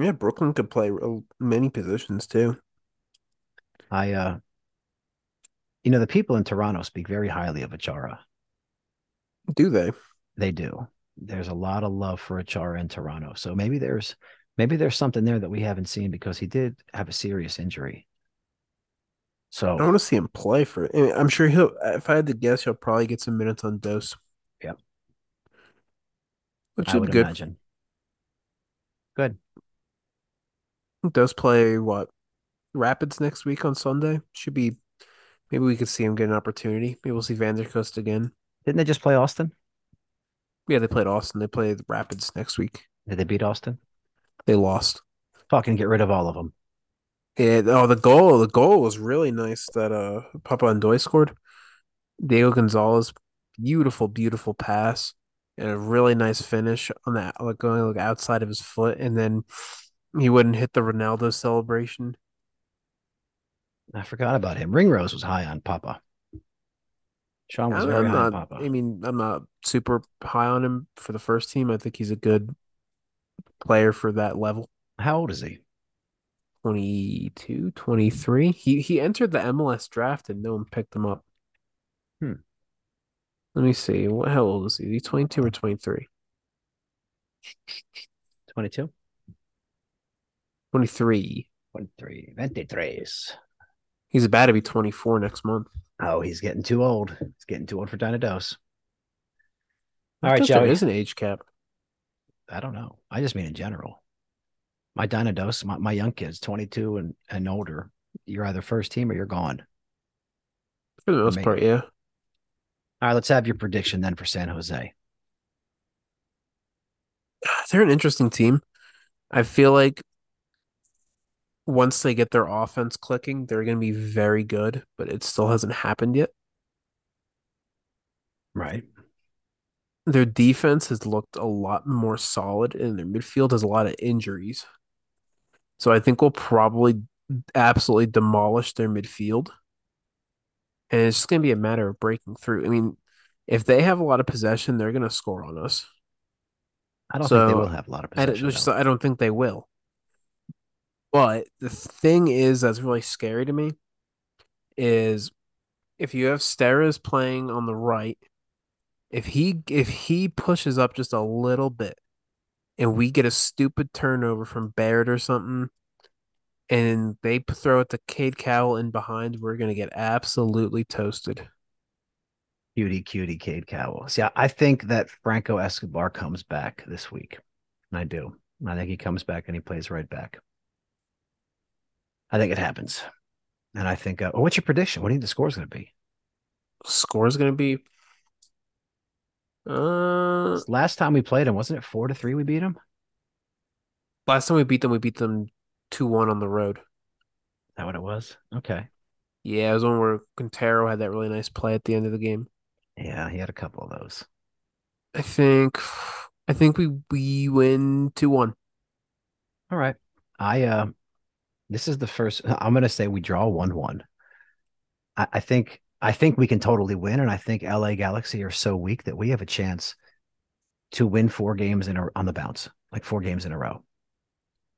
Yeah, Brooklyn could play uh, many positions too. I uh You know, the people in Toronto speak very highly of Achara. Do they? They do. There's a lot of love for Achara in Toronto. So maybe there's maybe there's something there that we haven't seen because he did have a serious injury. So I want to see him play for. I'm sure he'll. If I had to guess, he'll probably get some minutes on dose. Yep. which I would good. imagine. Good. Does play what? Rapids next week on Sunday. Should be. Maybe we could see him get an opportunity. Maybe we'll see Vandercoast again. Didn't they just play Austin? Yeah, they played Austin. They play the Rapids next week. Did they beat Austin? They lost. Fucking get rid of all of them. Yeah. Oh, the goal. The goal was really nice that uh Papa Andoy scored. Diego Gonzalez, beautiful, beautiful pass and a really nice finish on that, like going like outside of his foot, and then he wouldn't hit the Ronaldo celebration. I forgot about him. Ringrose was high on Papa. Sean was I'm, very I'm high on not. Papa. I mean, I'm not super high on him for the first team. I think he's a good player for that level. How old is he? 22, 23. He he entered the MLS draft and no one picked him up. Hmm. Let me see. What how old is he? Is he 22 or 23? 22? 23. 23. 23. He's about to be 24 next month. Oh, he's getting too old. He's getting too old for Dynados. All right, thought shall there we? is an age cap. I don't know. I just mean in general. My Dynados, my, my young kids, 22 and, and older, you're either first team or you're gone. For the most me. part, yeah. All right, let's have your prediction then for San Jose. They're an interesting team. I feel like once they get their offense clicking, they're going to be very good, but it still hasn't happened yet. Right. Their defense has looked a lot more solid, and their midfield has a lot of injuries. So I think we'll probably absolutely demolish their midfield. And it's just going to be a matter of breaking through. I mean, if they have a lot of possession, they're going to score on us. I don't think they will have a lot of I don't, possession. is- though. I don't think they will. But the thing is that's really scary to me is if you have Steres playing on the right, if he if he pushes up just a little bit and we get a stupid turnover from Barrett or something and they throw it to Cade Cowell in behind, we're gonna get absolutely toasted. Cutie, cutie, Cade Cowell. See, I think that Franco Escobar comes back this week. And I do. I think he comes back and he plays right back. I think it happens. And I think, uh, what's your prediction? What do you think the score is going to be? Score is gonna be uh Last time we played him, wasn't it four to three we beat him? last time we beat them, we beat them two one on the road. Is that what it was? Okay. Yeah, it was one where Quintero had that really nice play at the end of the game. Yeah, he had a couple of those. I think I think we we win 2-1. All right. I uh this is the first I'm gonna say we draw one one. I, I think I think we can totally win, and I think LA Galaxy are so weak that we have a chance to win four games in a, on the bounce, like four games in a row,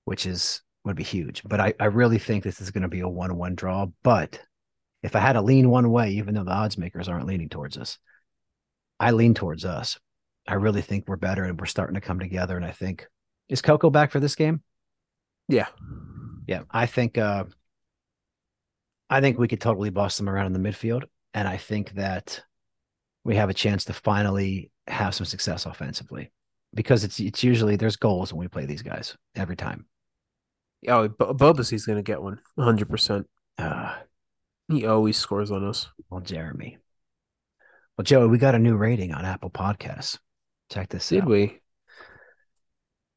which is would be huge. But I, I really think this is going to be a one one draw. But if I had to lean one way, even though the odds makers aren't leaning towards us, I lean towards us. I really think we're better and we're starting to come together. And I think is Coco back for this game? Yeah. Yeah, I think uh I think we could totally boss them around in the midfield, and I think that we have a chance to finally have some success offensively because it's it's usually there's goals when we play these guys every time. Oh, Bo- Bobasy's going to get one 100%. Uh, He always scores on us. well, Jeremy. Well, Joey, we got a new rating on Apple Podcasts. Check this Did out. we?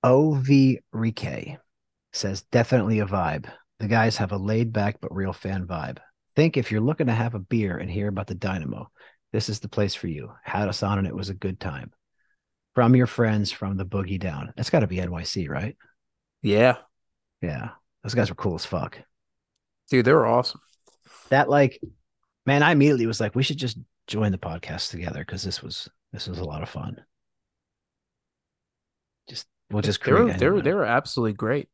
OV Rike says definitely a vibe. The guys have a laid back but real fan vibe. Think if you're looking to have a beer and hear about the Dynamo, this is the place for you. Had us on and it was a good time. From your friends from the boogie down. That's got to be NYC, right? Yeah. Yeah. Those guys were cool as fuck. Dude, they were awesome. That like, man, I immediately was like, we should just join the podcast together because this was this was a lot of fun. Just we'll just They were, they were, they were absolutely great.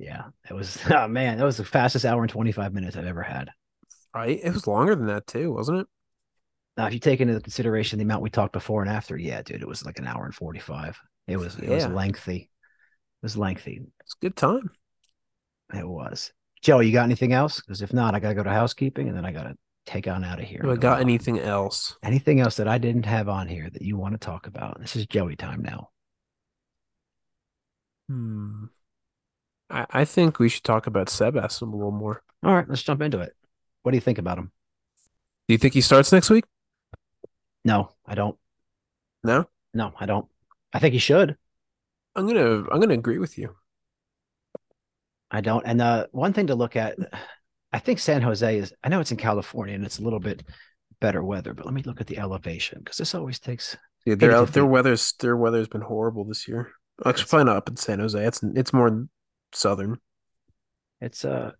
Yeah, it was. Oh man, that was the fastest hour and twenty five minutes I've ever had. Right? It was longer than that too, wasn't it? Now, if you take into consideration the amount we talked before and after, yeah, dude, it was like an hour and 45. It was it was lengthy. It was lengthy. It's a good time. It was. Joe, you got anything else? Because if not, I gotta go to housekeeping and then I gotta take on out of here. Do I got anything else? anything else that I didn't have on here that you want to talk about? This is Joey time now. Hmm. I, I think we should talk about Sebas a little more. All right, let's jump into it. What do you think about him? Do you think he starts next week? No, I don't. No? No, I don't. I think he should. I'm gonna I'm gonna agree with you. I don't. And uh, one thing to look at, I think San Jose is. I know it's in California and it's a little bit better weather, but let me look at the elevation because this always takes. Yeah, their their weather's their weather's been horrible this year. Actually, It's- probably not up in San Jose. It's it's more southern. It's uh,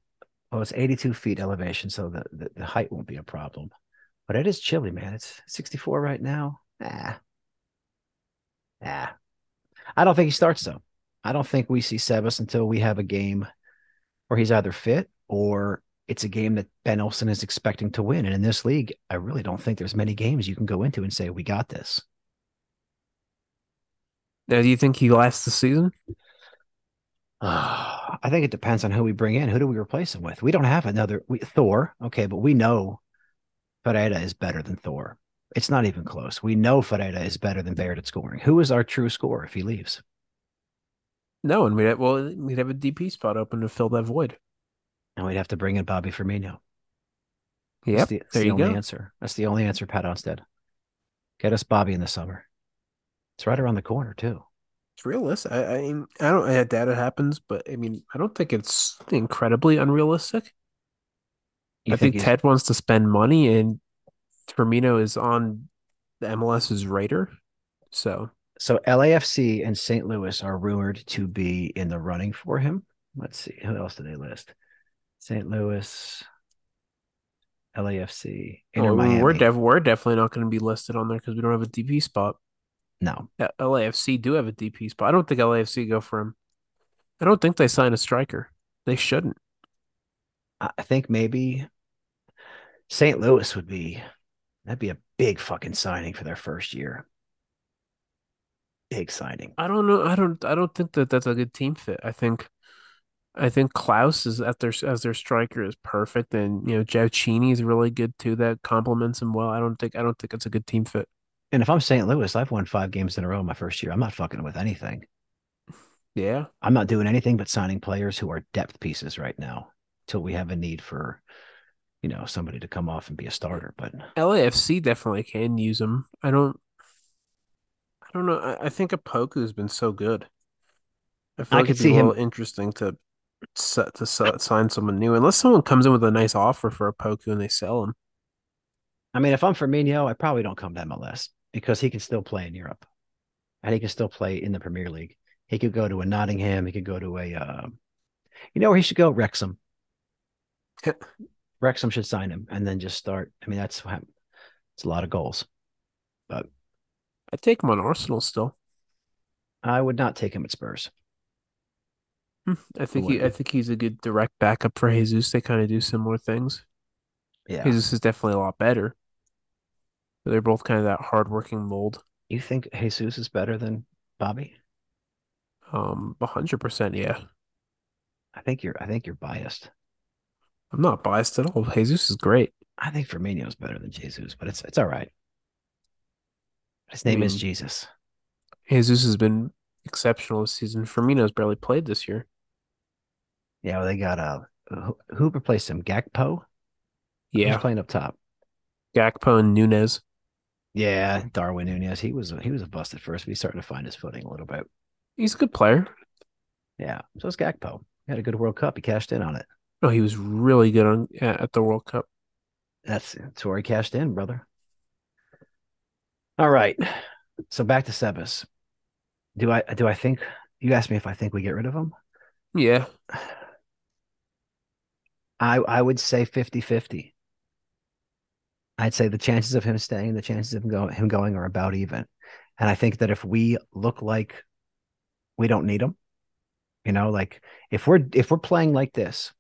oh, it's 82 feet elevation, so the, the the height won't be a problem. But it is chilly, man. It's 64 right now. Ah, ah. I don't think he starts though. I don't think we see Sebas until we have a game where he's either fit or it's a game that Ben Olsen is expecting to win. And in this league, I really don't think there's many games you can go into and say we got this. Now, do you think he lasts the season? I think it depends on who we bring in. Who do we replace him with? We don't have another we, Thor, okay, but we know Ferreira is better than Thor. It's not even close. We know Ferreira is better than Baird at scoring. Who is our true scorer if he leaves? No, and we'd have, well we'd have a DP spot open to fill that void. And we'd have to bring in Bobby Firmino. Yep, That's the, that's there the you only go. answer. That's the only answer, Pat Onstad. Get us Bobby in the summer. It's right around the corner too. It's realistic. I, I mean, I don't. I doubt it happens, but I mean, I don't think it's incredibly unrealistic. You I think he's- Ted wants to spend money, and Firmino is on the MLS's radar. So so LAFC and St. Louis are rumored to be in the running for him. Let's see. Who else did they list? St. Louis, LAFC, Inter Oh, Miami. we're def- we're definitely not going to be listed on there because we don't have a DP spot. No, Yeah, LAFC do have a DP spot. I don't think LAFC go for him. I don't think they sign a striker. They shouldn't. I think maybe St. Louis would be that'd be a big fucking signing for their first year. Big signing. I don't know. I don't. I don't think that that's a good team fit. I think, I think Klauss is at their as their striker is perfect, and you know Gioacchini is really good too. That complements him well. I don't think. I don't think it's a good team fit. And if I'm St. Louis, I've won five games in a row in my first year. I'm not fucking with anything. Yeah, I'm not doing anything but signing players who are depth pieces right now till we have a need for, you know, somebody to come off and be a starter. But LAFC definitely can use them. I don't. I don't know. I, I think Opoku has been so good. I feel I like could it'd be see a him- little interesting to set to si- sign someone new, unless someone comes in with a nice offer for Opoku and they sell him. I mean, if I'm Firmino, I probably don't come to MLS because he can still play in Europe and he can still play in the Premier League. He could go to a Nottingham. He could go to a, uh, you know, where he should go? Wrexham. Wrexham should sign him and then just start. I mean, that's it's a lot of goals. But I take him on Arsenal still. I would not take him at Spurs. Hmm, I think he, I think he's a good direct backup for Jesus. They kind of do similar things. Yeah. Jesus is definitely a lot better. They're both kind of that hardworking mold. You think Jesus is better than Bobby? Um, a hundred percent, yeah. I think you're. I think you're biased. I'm not biased at all. Jesus is great. I think Firmino's better than Jesus, but it's it's all right. His name is mean- Jesus. Jesus has been exceptional this season. Firmino's barely played this year. Yeah, well, they got uh, who, who replaced him? Gakpo. Yeah, playing up top? Gakpo and Nunez. Yeah, Darwin Nunez. He was he was a bust at first, but he's starting to find his footing a little bit. He's a good player. Yeah, so is Gakpo. He had a good World Cup. He cashed in on it. Oh, he was really good on at at the World Cup. That's that's where he cashed in, brother. All right, so back to Sebas. Do I do I think you asked me if I think we get rid of him? Yeah, I I would say 50-50. I'd say the chances of him staying, the chances of him going, him going are about even. And I think that if we look like we don't need him, you know, like if we're if we're playing like this,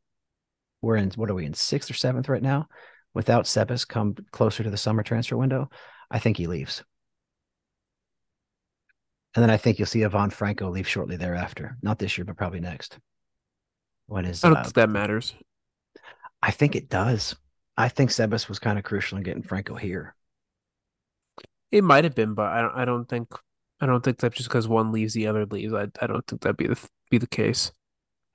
we're in what are we in sixth or seventh right now? without Sebas come closer to the summer transfer window, I think he leaves. And then I think you'll see Ivan Franco leave shortly thereafter. Not this year, but probably next. When is I don't uh, think that matters. I think it does. I think Sebas was kind of crucial in getting Franco here. It might have been, but I don't. I don't think. I don't think that just because one leaves, the other leaves. I. I don't think that'd be the be the case.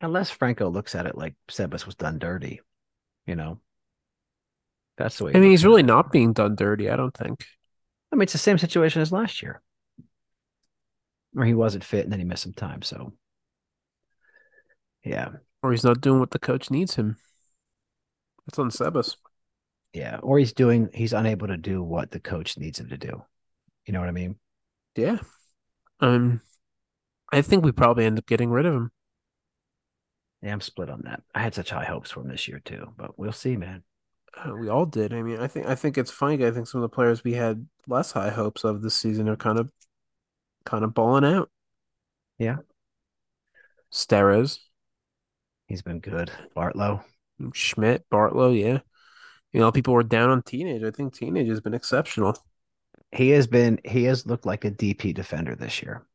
Unless Franco looks at it like Sebas was done dirty, you know. That's the way. I mean, he's really it. not being done dirty. I don't think. I mean, it's the same situation as last year, where he wasn't fit and then he missed some time. So, yeah, Or he's not doing what the coach needs him. That's on Sebas. Yeah, or he's doing. He's unable to do what the coach needs him to do. You know what I mean? Yeah. Um, I think we probably end up getting rid of him. Yeah, I'm split on that. I had such high hopes for him this year too, but we'll see, man. Uh, we all did. I mean, I think I think it's funny. I think some of the players we had less high hopes of this season are kind of kind of balling out. Yeah. Steres, He's been good. Bartlow. Schmitt, Bartlow, yeah. You know, people were down on teenage. I think teenage has been exceptional. He has been. He has looked like a DP defender this year,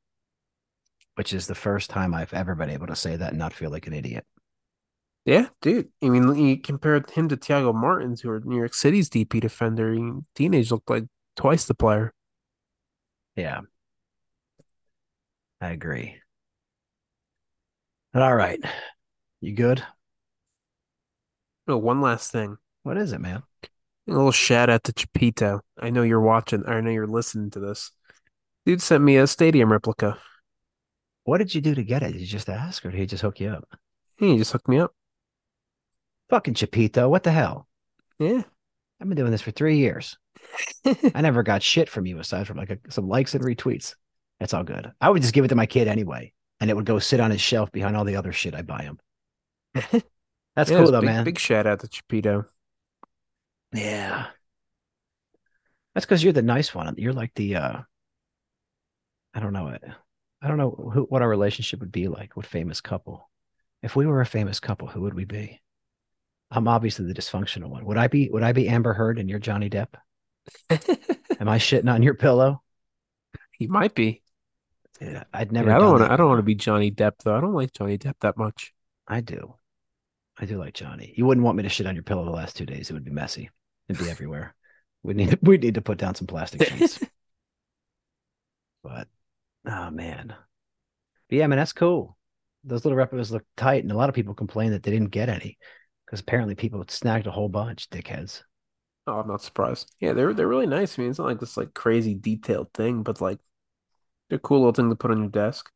which is the first time I've ever been able to say that and not feel like an idiot. Yeah, dude. I mean, you compared him to Thiago Martins, who are New York City's DP defender. Teenage looked like twice the player. Yeah. I agree. All right. You good? Oh, one last thing. What is it, man? A little shout out to Chapito. I know you're watching, I know you're listening to this. Dude sent me a stadium replica. What did you do to get it? Did you just ask or did he just hook you up? He just hooked me up. Fucking Chapito. What the hell? Yeah. I've been doing this for three years. I never got shit from you aside from like a, some likes and retweets. That's all good. I would just give it to my kid anyway, and it would go sit on his shelf behind all the other shit I buy him. That's Yeah, cool though, big, man. Big shout out to Chapito. Yeah. That's because you're the nice one. You're like the uh I don't know it. I don't know who what our relationship would be like, what famous couple. If we were a famous couple, who would we be? I'm obviously the dysfunctional one. Would I be would I be Amber Heard and you're Johnny Depp? Am I shitting on your pillow? he might be. Yeah, I'd Yeah, never I don't want to. I don't want to be Johnny Depp though. I don't like Johnny Depp that much. I do. I do like Johnny. You wouldn't want me to shit on your pillow the last two days. It would be messy. It'd be everywhere. We need we need to put down some plastic sheets. but oh man. But yeah, man, that's cool. Those little replicas look tight, and a lot of people complain that they didn't get any because apparently people snagged a whole bunch, dickheads. Oh, I'm not surprised. Yeah, they're they're really nice. I mean, it's not like this like crazy detailed thing, but like they're a cool little thing to put on your desk.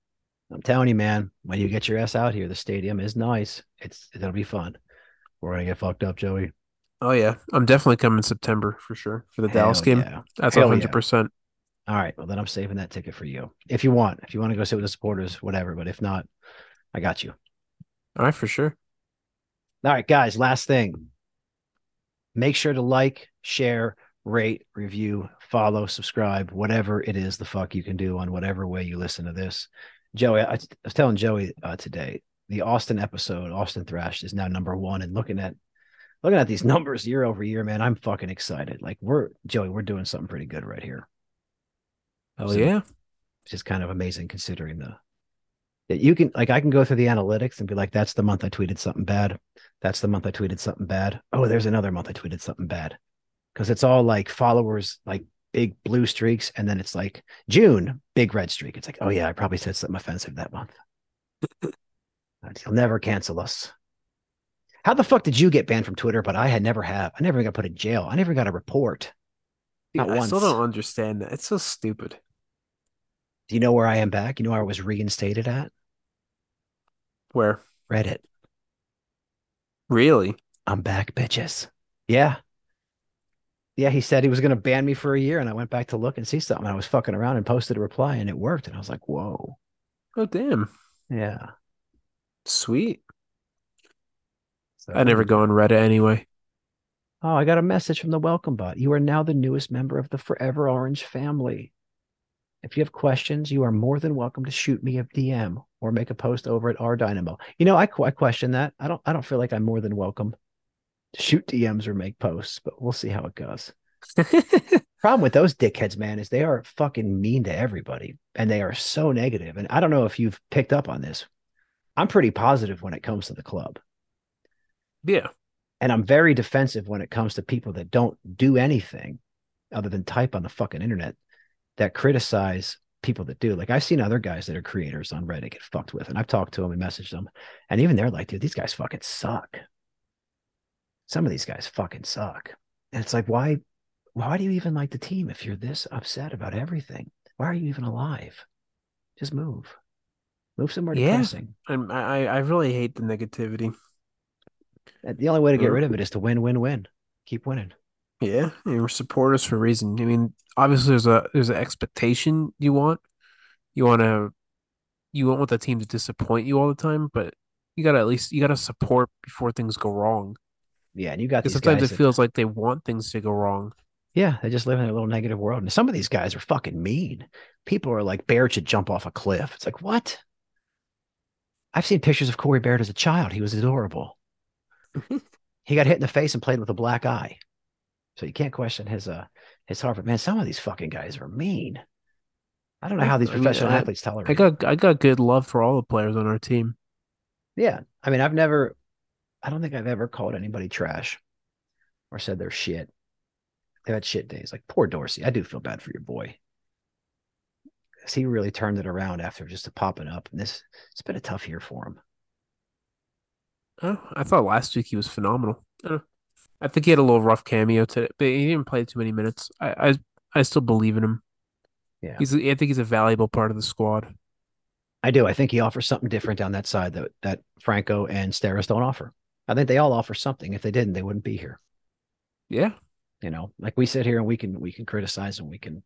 I'm telling you, man, when you get your ass out here, the stadium is nice. It's it'll be fun. We're gonna get fucked up, Joey. Oh yeah, I'm definitely coming September for sure for the Dallas game. yeah. That's Hell hundred yeah. percent. All right. Well, then I'm saving that ticket for you. If you want, if you want to go sit with the supporters, whatever. But if not, I got you. All right, for sure. All right, guys, last thing. Make sure to like, share, rate, review, follow, subscribe, whatever it is the fuck you can do on whatever way you listen to this. Joey, I, I was telling Joey uh, today, the Austin episode, Austin Thrash, is now number one. And looking at looking at these numbers year over year, man, I'm fucking excited. Like we're Joey, we're doing something pretty good right here. Oh So- yeah. It's just kind of amazing considering the that you can like I can go through the analytics and be like, that's the month I tweeted something bad. That's the month I tweeted something bad. Oh, there's another month I tweeted something bad. Because it's all like followers, like big blue streaks, and then it's like June, big red streak. It's like, oh yeah, I probably said something offensive that month. You'll never cancel us. How the fuck did you get banned from Twitter? But I had never have. I never got put in jail. I never got a report. Dude, Not I still don't understand that. It's so stupid. Do you know where I am back? You know where I was reinstated at? Where Reddit. really? I'm back, bitches. Yeah. Yeah, he said he was going to ban me for a year, and I went back to look and see something. I was fucking around and posted a reply, and it worked. And I was like, whoa. Oh damn, Yeah. sweet. So, I never um, go on Reddit anyway. Oh, I got a message from the welcome bot. You are now the newest member of the Forever Orange family. If you have questions, you are more than welcome to shoot me a DM or make a post over at our Dynamo. You know, I, I question that. I don't. I don't feel like I'm more than welcome. To shoot DMs or make posts, but we'll see how it goes. Problem with those dickheads, man, is they are fucking mean to everybody and they are so negative. And I don't know if you've picked up on this. I'm pretty positive when it comes to the club. Yeah. And I'm very defensive when it comes to people that don't do anything other than type on the fucking internet that criticize people that do. Like I've seen other guys that are creators on Reddit get fucked with, and I've talked to them and messaged them, and even they're like, dude, these guys fucking suck. Some of these guys fucking suck. And it's like, why why do you even like the team if you're this upset about everything? Why are you even alive? Just move. Move somewhere Yeah. depressing. I'm, I I really hate the negativity. The only way to get rid of it mm-hmm. is to win, win, win. Keep winning. Yeah, and we're supporters for a reason. I mean, obviously there's a there's an expectation you want. You want to you won't want the team to disappoint you all the time, but you gotta at least you gotta support before things go wrong. Yeah, and you got sometimes it that- feels like they want things to go wrong. yeah, they just live in a little negative world. And some of these guys are fucking mean. People are like, Baird should jump off a cliff. It's like, what? I've seen pictures of Corey Baird as a child. He was adorable. He got hit in the face and played with a black eye. So you can't question his uh his heart. But man, some of these fucking guys are mean. I don't know how these I mean, professional I- athletes tolerate. I got I got good love for all the players on our team. Yeah. I mean, I've never, I don't think I've ever called anybody trash or said they're shit. They've had shit days. Like poor Dorsey. I do feel bad for your boy. 'Cause he really turned it around after just popping up. And this, it's been a tough year for him. Oh, I thought last week he was phenomenal. Uh, I think he had a little rough cameo today, but he didn't play too many minutes. I I, I still believe in him. Yeah. He's I think he's a valuable part of the squad. I do. I think he offers something different down that side that, that Franco and Steres don't offer. I think they all offer something. If they didn't, they wouldn't be here. Yeah. you know like we sit here and we can we can criticize and we can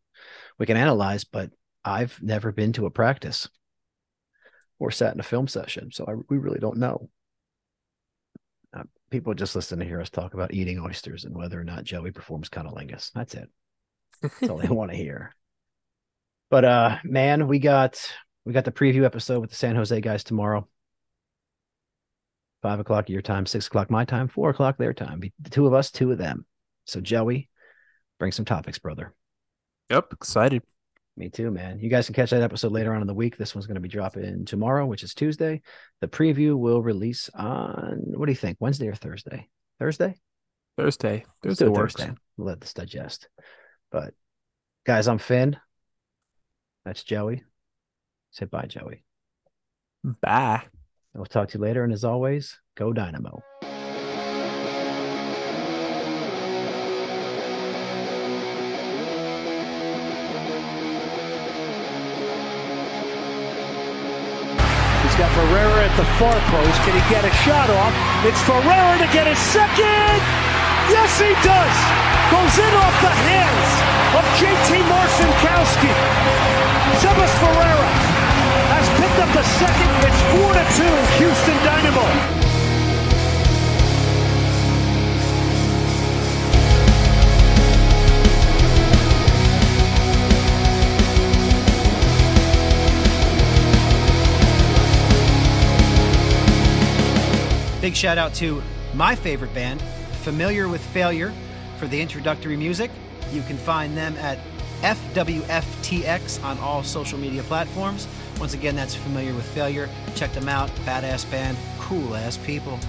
we can analyze but i've never been to a practice or sat in a film session so I, we really don't know people just listen to hear us talk about eating oysters and whether or not joey performs cunnilingus. That's it. That's all they want to hear. But uh man we got we got the preview episode with the san jose guys tomorrow. Five o'clock your time six o'clock my time four o'clock their time. The two of us two of them. So joey bring some topics brother. Yep. Excited. Me too man. You guys can catch that episode later on in the week. This one's going to be dropping tomorrow which is tuesday. The preview will release on what do you think wednesday or thursday? Thursday? Thursday. Thursday thursday. We'll let this digest. But guys i'm finn. That's joey. Say bye joey. Bye. we'll talk to you later and as always go dynamo the far post. Can he get a shot off? It's Ferreira to get his second. Yes, he does. Goes in off the hands of JT Marcinkowski. Sebas Ferreira has picked up the second. It's 4 to 2, Houston Dynamo. Big shout out to my favorite band, Familiar with Failure, for the introductory music. You can find them at FWFTX on all social media platforms. Once again, that's Familiar with Failure. Check them out. Badass band, cool ass people.